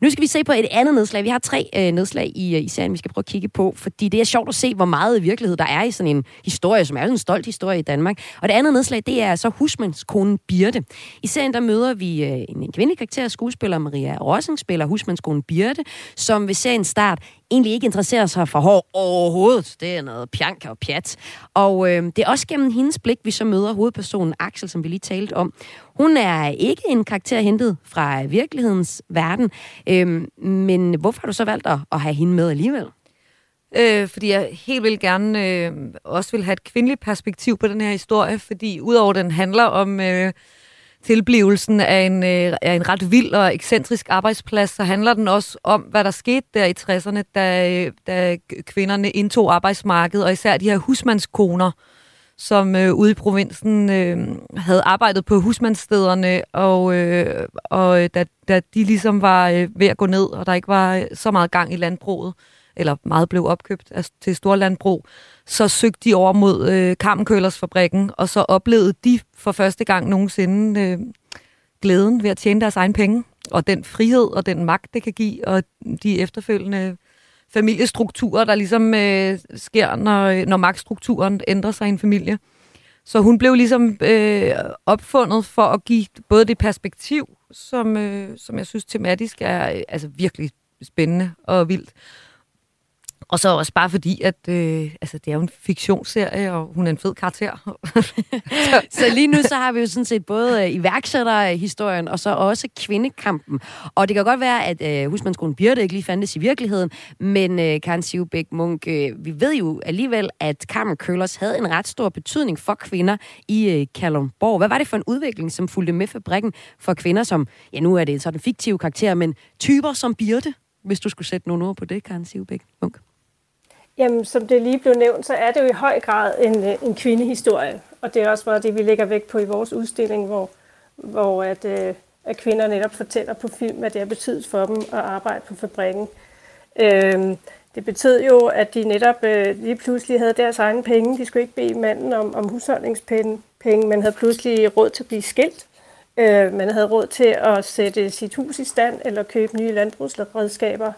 Nu skal vi se på et andet nedslag. Vi har tre øh, nedslag i, øh, i serien, vi skal prøve at kigge på. Fordi det er sjovt at se, hvor meget virkelighed der er i sådan en historie, som er en stolt historie i Danmark. Og det andet nedslag, det er så husmandskonen Birte. I serien, der møder vi øh, en kvindelig karakter, skuespiller Maria Rossing, spiller husmandskonen Birte, som ved seriens start egentlig ikke interesserer sig for hår overhovedet. Det er noget pjank og pjat. Og øh, det er også gennem hendes blik, vi så møder hovedpersonen Axel, som vi lige talte om. Hun er ikke en karakter hentet fra virkelighedens verden, øh, men hvorfor har du så valgt at, at have hende med alligevel? øh, fordi jeg helt vil gerne øh, også vil have et kvindeligt perspektiv på den her historie, fordi udover den handler om øh, tilblivelsen af en, øh, af en ret vild og ekscentrisk arbejdsplads, så handler den også om, hvad der skete der i 60'erne, da, øh, da kvinderne indtog arbejdsmarkedet, og især de her husmandskoner, som øh, ude i provinsen øh, havde arbejdet på husmandsstederne, og, øh, og øh, da, da de ligesom var øh, ved at gå ned, og der ikke var øh, så meget gang i landbruget, eller meget blev opkøbt altså, til store landbrug, så søgte de over mod øh, Kammenkølers-fabrikken, og så oplevede de for første gang nogensinde øh, glæden ved at tjene deres egen penge, og den frihed og den magt, det kan give, og de efterfølgende familiestrukturer, der ligesom øh, sker, når, øh, når magtstrukturen ændrer sig i en familie. Så hun blev ligesom øh, opfundet for at give både det perspektiv, som, øh, som jeg synes tematisk er øh, altså virkelig spændende og vildt, og så også bare fordi, at øh, altså, det er jo en fiktionsserie, og hun er en fed karakter. så, så lige nu så har vi jo sådan set både øh, iværksætterhistorien, og så også kvindekampen. Og det kan godt være, at øh, husmandskolen Birte ikke lige fandtes i virkeligheden, men øh, Karen Sivbæk Munk, øh, vi ved jo alligevel, at Carmen Køllers havde en ret stor betydning for kvinder i øh, Kalundborg. Hvad var det for en udvikling, som fulgte med fabrikken for kvinder, som, ja nu er det sådan fiktive karakterer, men typer som Birte? Hvis du skulle sætte nogle ord på det, Karen Sivbæk Munk. Jamen, som det lige blev nævnt, så er det jo i høj grad en, øh, en kvindehistorie. Og det er også meget det, vi lægger vægt på i vores udstilling, hvor, hvor at, øh, at kvinder netop fortæller på film, hvad det har betydet for dem at arbejde på fabrikken. Øhm, det betød jo, at de netop øh, lige pludselig havde deres egne penge. De skulle ikke bede manden om, om husholdningspenge, men havde pludselig råd til at blive skilt. Øh, man havde råd til at sætte sit hus i stand eller købe nye landbrugsredskaber.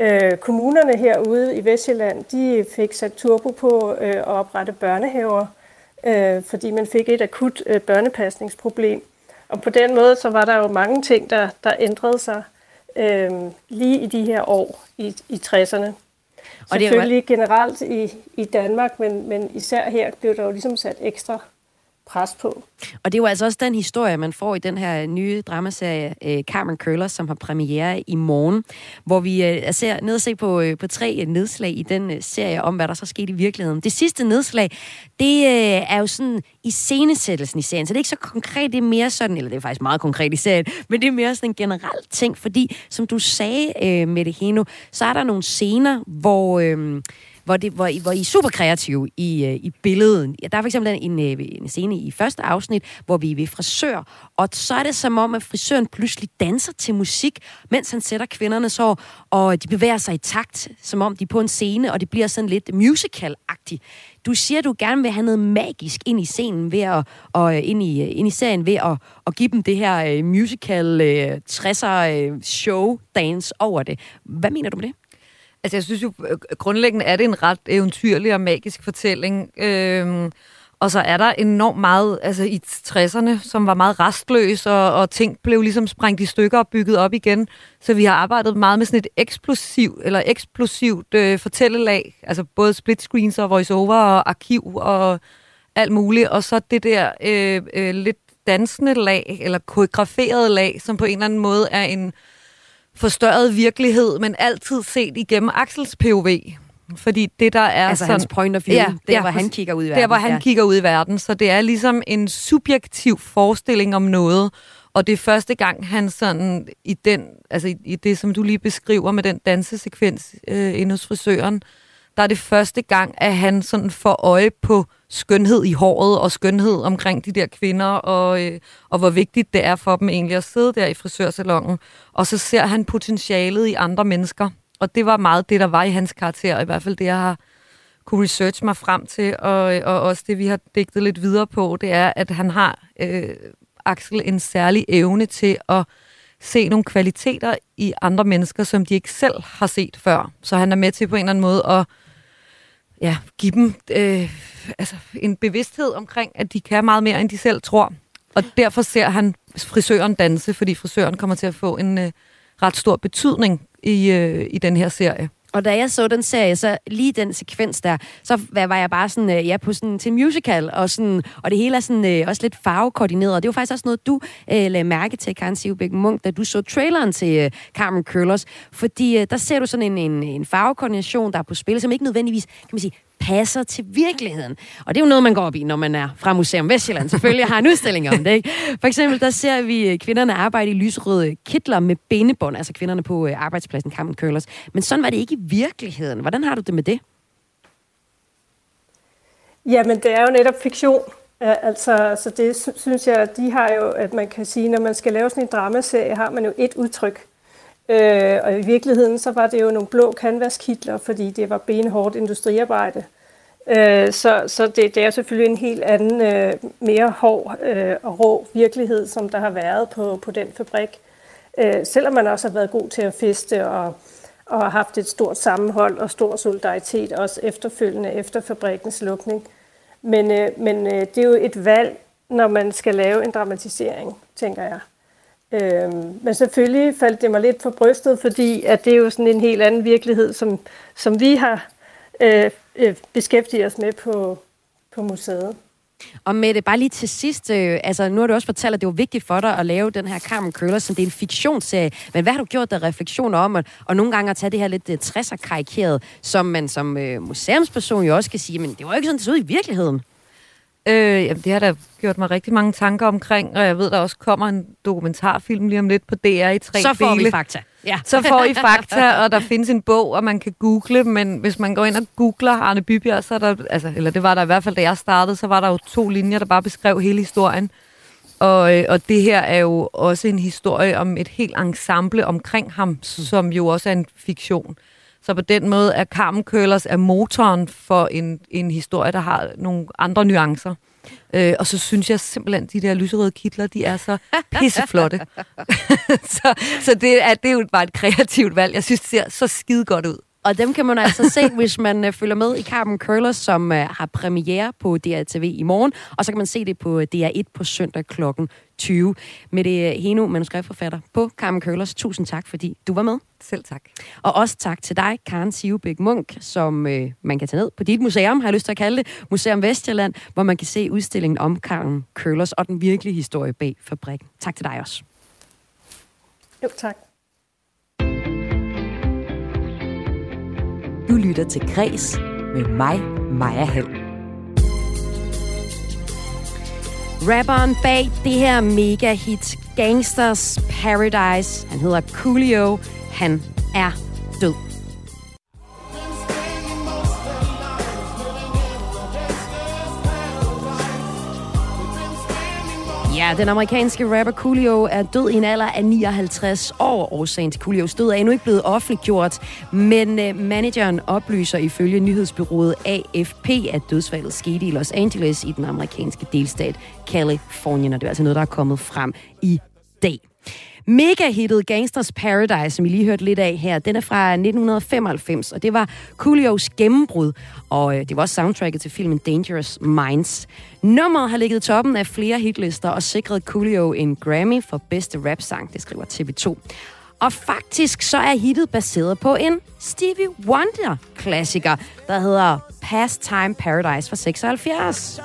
Øh, kommunerne herude i Vestjylland, de fik sat turbo på øh, at oprette børnehaver, øh, fordi man fik et akut øh, børnepasningsproblem. Og på den måde, så var der jo mange ting, der, der ændrede sig øh, lige i de her år i, i 60'erne. Og Selvfølgelig det var... generelt i, i Danmark, men, men især her blev der jo ligesom sat ekstra pres på. Og det er jo altså også den historie, man får i den her nye dramaserie øh, Carmen Curler, som har premiere i morgen, hvor vi øh, ser ned og se på, øh, på tre nedslag i den serie om, hvad der så skete i virkeligheden. Det sidste nedslag, det er jo sådan i scenesættelsen i serien, så det er ikke så konkret, det er mere sådan, eller det er faktisk meget konkret i serien, men det er mere sådan en generel ting, fordi som du sagde, med Mette Heno, så er der nogle scener, hvor... Øh, hvor, det, hvor, I, hvor I er super kreative i, øh, i billedet. Ja, der er for eksempel en, øh, en scene i første afsnit, hvor vi er ved frisør, og så er det som om, at frisøren pludselig danser til musik, mens han sætter kvindernes hår, og de bevæger sig i takt, som om de er på en scene, og det bliver sådan lidt musical-agtigt. Du siger, at du gerne vil have noget magisk ind i scenen ved at, og øh, ind i, øh, ind i serien ved at, at give dem det her øh, musical 60'er show dance over det. Hvad mener du med det? Altså, jeg synes jo, øh, grundlæggende er det en ret eventyrlig og magisk fortælling. Øhm, og så er der enormt meget, altså i 60'erne, som var meget restløs, og, og ting blev ligesom sprængt i stykker og bygget op igen. Så vi har arbejdet meget med sådan et eksplosiv, eller eksplosivt øh, fortællelag, altså både split screens og voiceover og arkiv og alt muligt. Og så det der øh, øh, lidt dansende lag, eller koreograferet lag, som på en eller anden måde er en forstørret virkelighed, men altid set igennem Axels POV. Fordi det, der er altså sådan... hans point of view, ja, der ja, hvor han kigger ud i verden. Der, hvor han ja. kigger ud i verden. Så det er ligesom en subjektiv forestilling om noget, og det er første gang, han sådan i den, altså i, i det, som du lige beskriver med den dansesekvens øh, inde hos frisøren, der er det første gang, at han sådan får øje på skønhed i håret og skønhed omkring de der kvinder, og, øh, og hvor vigtigt det er for dem egentlig at sidde der i frisørsalongen. Og så ser han potentialet i andre mennesker. Og det var meget det, der var i hans karakter, i hvert fald det, jeg har kunne researche mig frem til, og, øh, og også det, vi har digtet lidt videre på, det er, at han har, øh, Axel, en særlig evne til at se nogle kvaliteter i andre mennesker, som de ikke selv har set før. Så han er med til på en eller anden måde at ja, give dem øh, altså en bevidsthed omkring, at de kan meget mere, end de selv tror. Og derfor ser han frisøren danse, fordi frisøren kommer til at få en øh, ret stor betydning i, øh, i den her serie. Og da jeg så den serie, så lige den sekvens der, så var jeg bare sådan, øh, ja, på sådan til musical, og, sådan, og det hele er sådan, øh, også lidt farvekoordineret. Og det var faktisk også noget, du øh, lagde mærke til, Karen Sivbæk Munk, da du så traileren til øh, Carmen Curlers. Fordi øh, der ser du sådan en, en, en farvekoordination, der er på spil, som ikke nødvendigvis, kan man sige, passer til virkeligheden. Og det er jo noget, man går op i, når man er fra Museum Vestjylland. Selvfølgelig har en udstilling om det. Ikke? For eksempel, der ser vi øh, kvinderne arbejde i lyserøde kitler med bindebånd, altså kvinderne på øh, arbejdspladsen Carmen Curlers. Men sådan var det ikke i virkeligheden. Hvordan har du det med det? Jamen, det er jo netop fiktion. Ja, altså, så det synes jeg, de har jo, at man kan sige, når man skal lave sådan en dramaserie, har man jo et udtryk. Øh, og i virkeligheden, så var det jo nogle blå canvaskitler, fordi det var benhårdt industriarbejde. Øh, så så det, det er selvfølgelig en helt anden, øh, mere hård øh, og rå virkelighed, som der har været på, på den fabrik. Øh, selvom man også har været god til at feste og, og har haft et stort sammenhold og stor solidaritet, også efterfølgende efter fabrikkens lukning. Men, øh, men øh, det er jo et valg, når man skal lave en dramatisering, tænker jeg. Øh, men selvfølgelig faldt det mig lidt for brystet, fordi at det er jo sådan en helt anden virkelighed, som, som vi har øh, øh, beskæftiget os med på, på museet. Og med det bare lige til sidst, øh, altså nu har du også fortalt, at det var vigtigt for dig at lave den her Carmen Køller, som det er en fiktionsserie. Men hvad har du gjort der refleksioner om, at, og nogle gange at tage det her lidt øh, 60'er karikeret, som man som øh, museumsperson jo også kan sige, men det var jo ikke sådan, det så ud i virkeligheden. Øh, jamen, det har da gjort mig rigtig mange tanker omkring, og jeg ved, der også kommer en dokumentarfilm lige om lidt på DR i tre Så får dele. vi fakta. Ja. Så får I fakta, og der findes en bog, og man kan google, men hvis man går ind og googler Arne Bybjerg, så er der, altså, eller det var der i hvert fald, da jeg startede, så var der jo to linjer, der bare beskrev hele historien. Og, øh, og det her er jo også en historie om et helt ensemble omkring ham, som jo også er en fiktion. Så på den måde er Carmen Køllers er motoren for en, en historie, der har nogle andre nuancer. Øh, og så synes jeg simpelthen, at de der lyserøde kitler, de er så pisseflotte. så så det, er, det er jo bare et kreativt valg. Jeg synes, det ser så skide godt ud. Og dem kan man altså se, hvis man uh, følger med i Carmen Curlers, som uh, har premiere på DRTV i morgen. Og så kan man se det på DR1 på søndag kl. 20. Med det Heno, manuskriptforfatter på Carmen Curlers. Tusind tak, fordi du var med. Selv tak. Og også tak til dig, Karen Sivebæk Munk, som uh, man kan tage ned på dit museum, har jeg lyst til at kalde det, Museum Vestjylland, hvor man kan se udstillingen om Carmen Curlers og den virkelige historie bag fabrikken. Tak til dig også. Jo, tak. Du lytter til Græs med mig, Maja Hall. Rapperen bag det her mega hit Gangsters Paradise, han hedder Coolio, han er død. Ja, den amerikanske rapper Coolio er død i en alder af 59 år. Årsagen til Coolios død er endnu ikke blevet offentliggjort, men øh, manageren oplyser ifølge nyhedsbyrået AFP, at dødsfaldet skete i Los Angeles i den amerikanske delstat Californien, og det er altså noget, der er kommet frem i dag. Mega-hittet Gangsters Paradise, som I lige hørte lidt af her, den er fra 1995, og det var Coolios gennembrud, og øh, det var også soundtracket til filmen Dangerous Minds. Nummeret har ligget i toppen af flere hitlister og sikret Coolio en Grammy for bedste rap-sang, det skriver TV2. Og faktisk så er hittet baseret på en Stevie Wonder-klassiker, der hedder Pastime Paradise fra 76.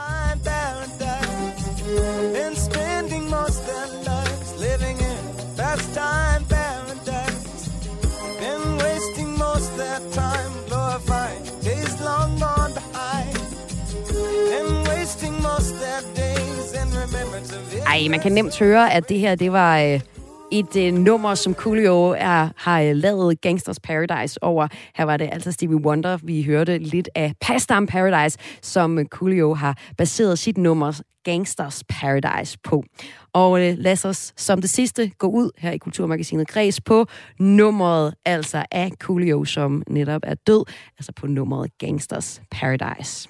Ej, man kan nemt høre, at det her, det var øh, et øh, nummer, som Coolio er, har øh, lavet Gangsters Paradise over. Her var det altså Stevie Wonder, vi hørte lidt af Pastime Paradise, som øh, Coolio har baseret sit nummer Gangsters Paradise på. Og øh, lad os som det sidste gå ud her i Kulturmagasinet Græs på nummeret altså af Coolio, som netop er død, altså på nummeret Gangsters Paradise.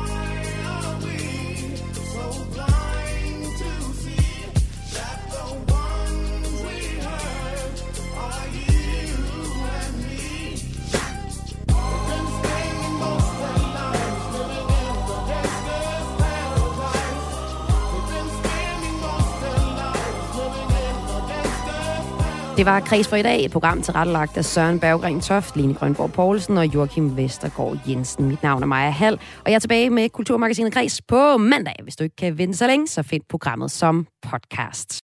Det var Kreds for i dag, et program tilrettelagt af Søren Berggren Toft, Line Grønborg Poulsen og Joachim Vestergaard Jensen. Mit navn er Maja Hall, og jeg er tilbage med Kulturmagasinet Kreds på mandag. Hvis du ikke kan vente så længe, så find programmet som podcast.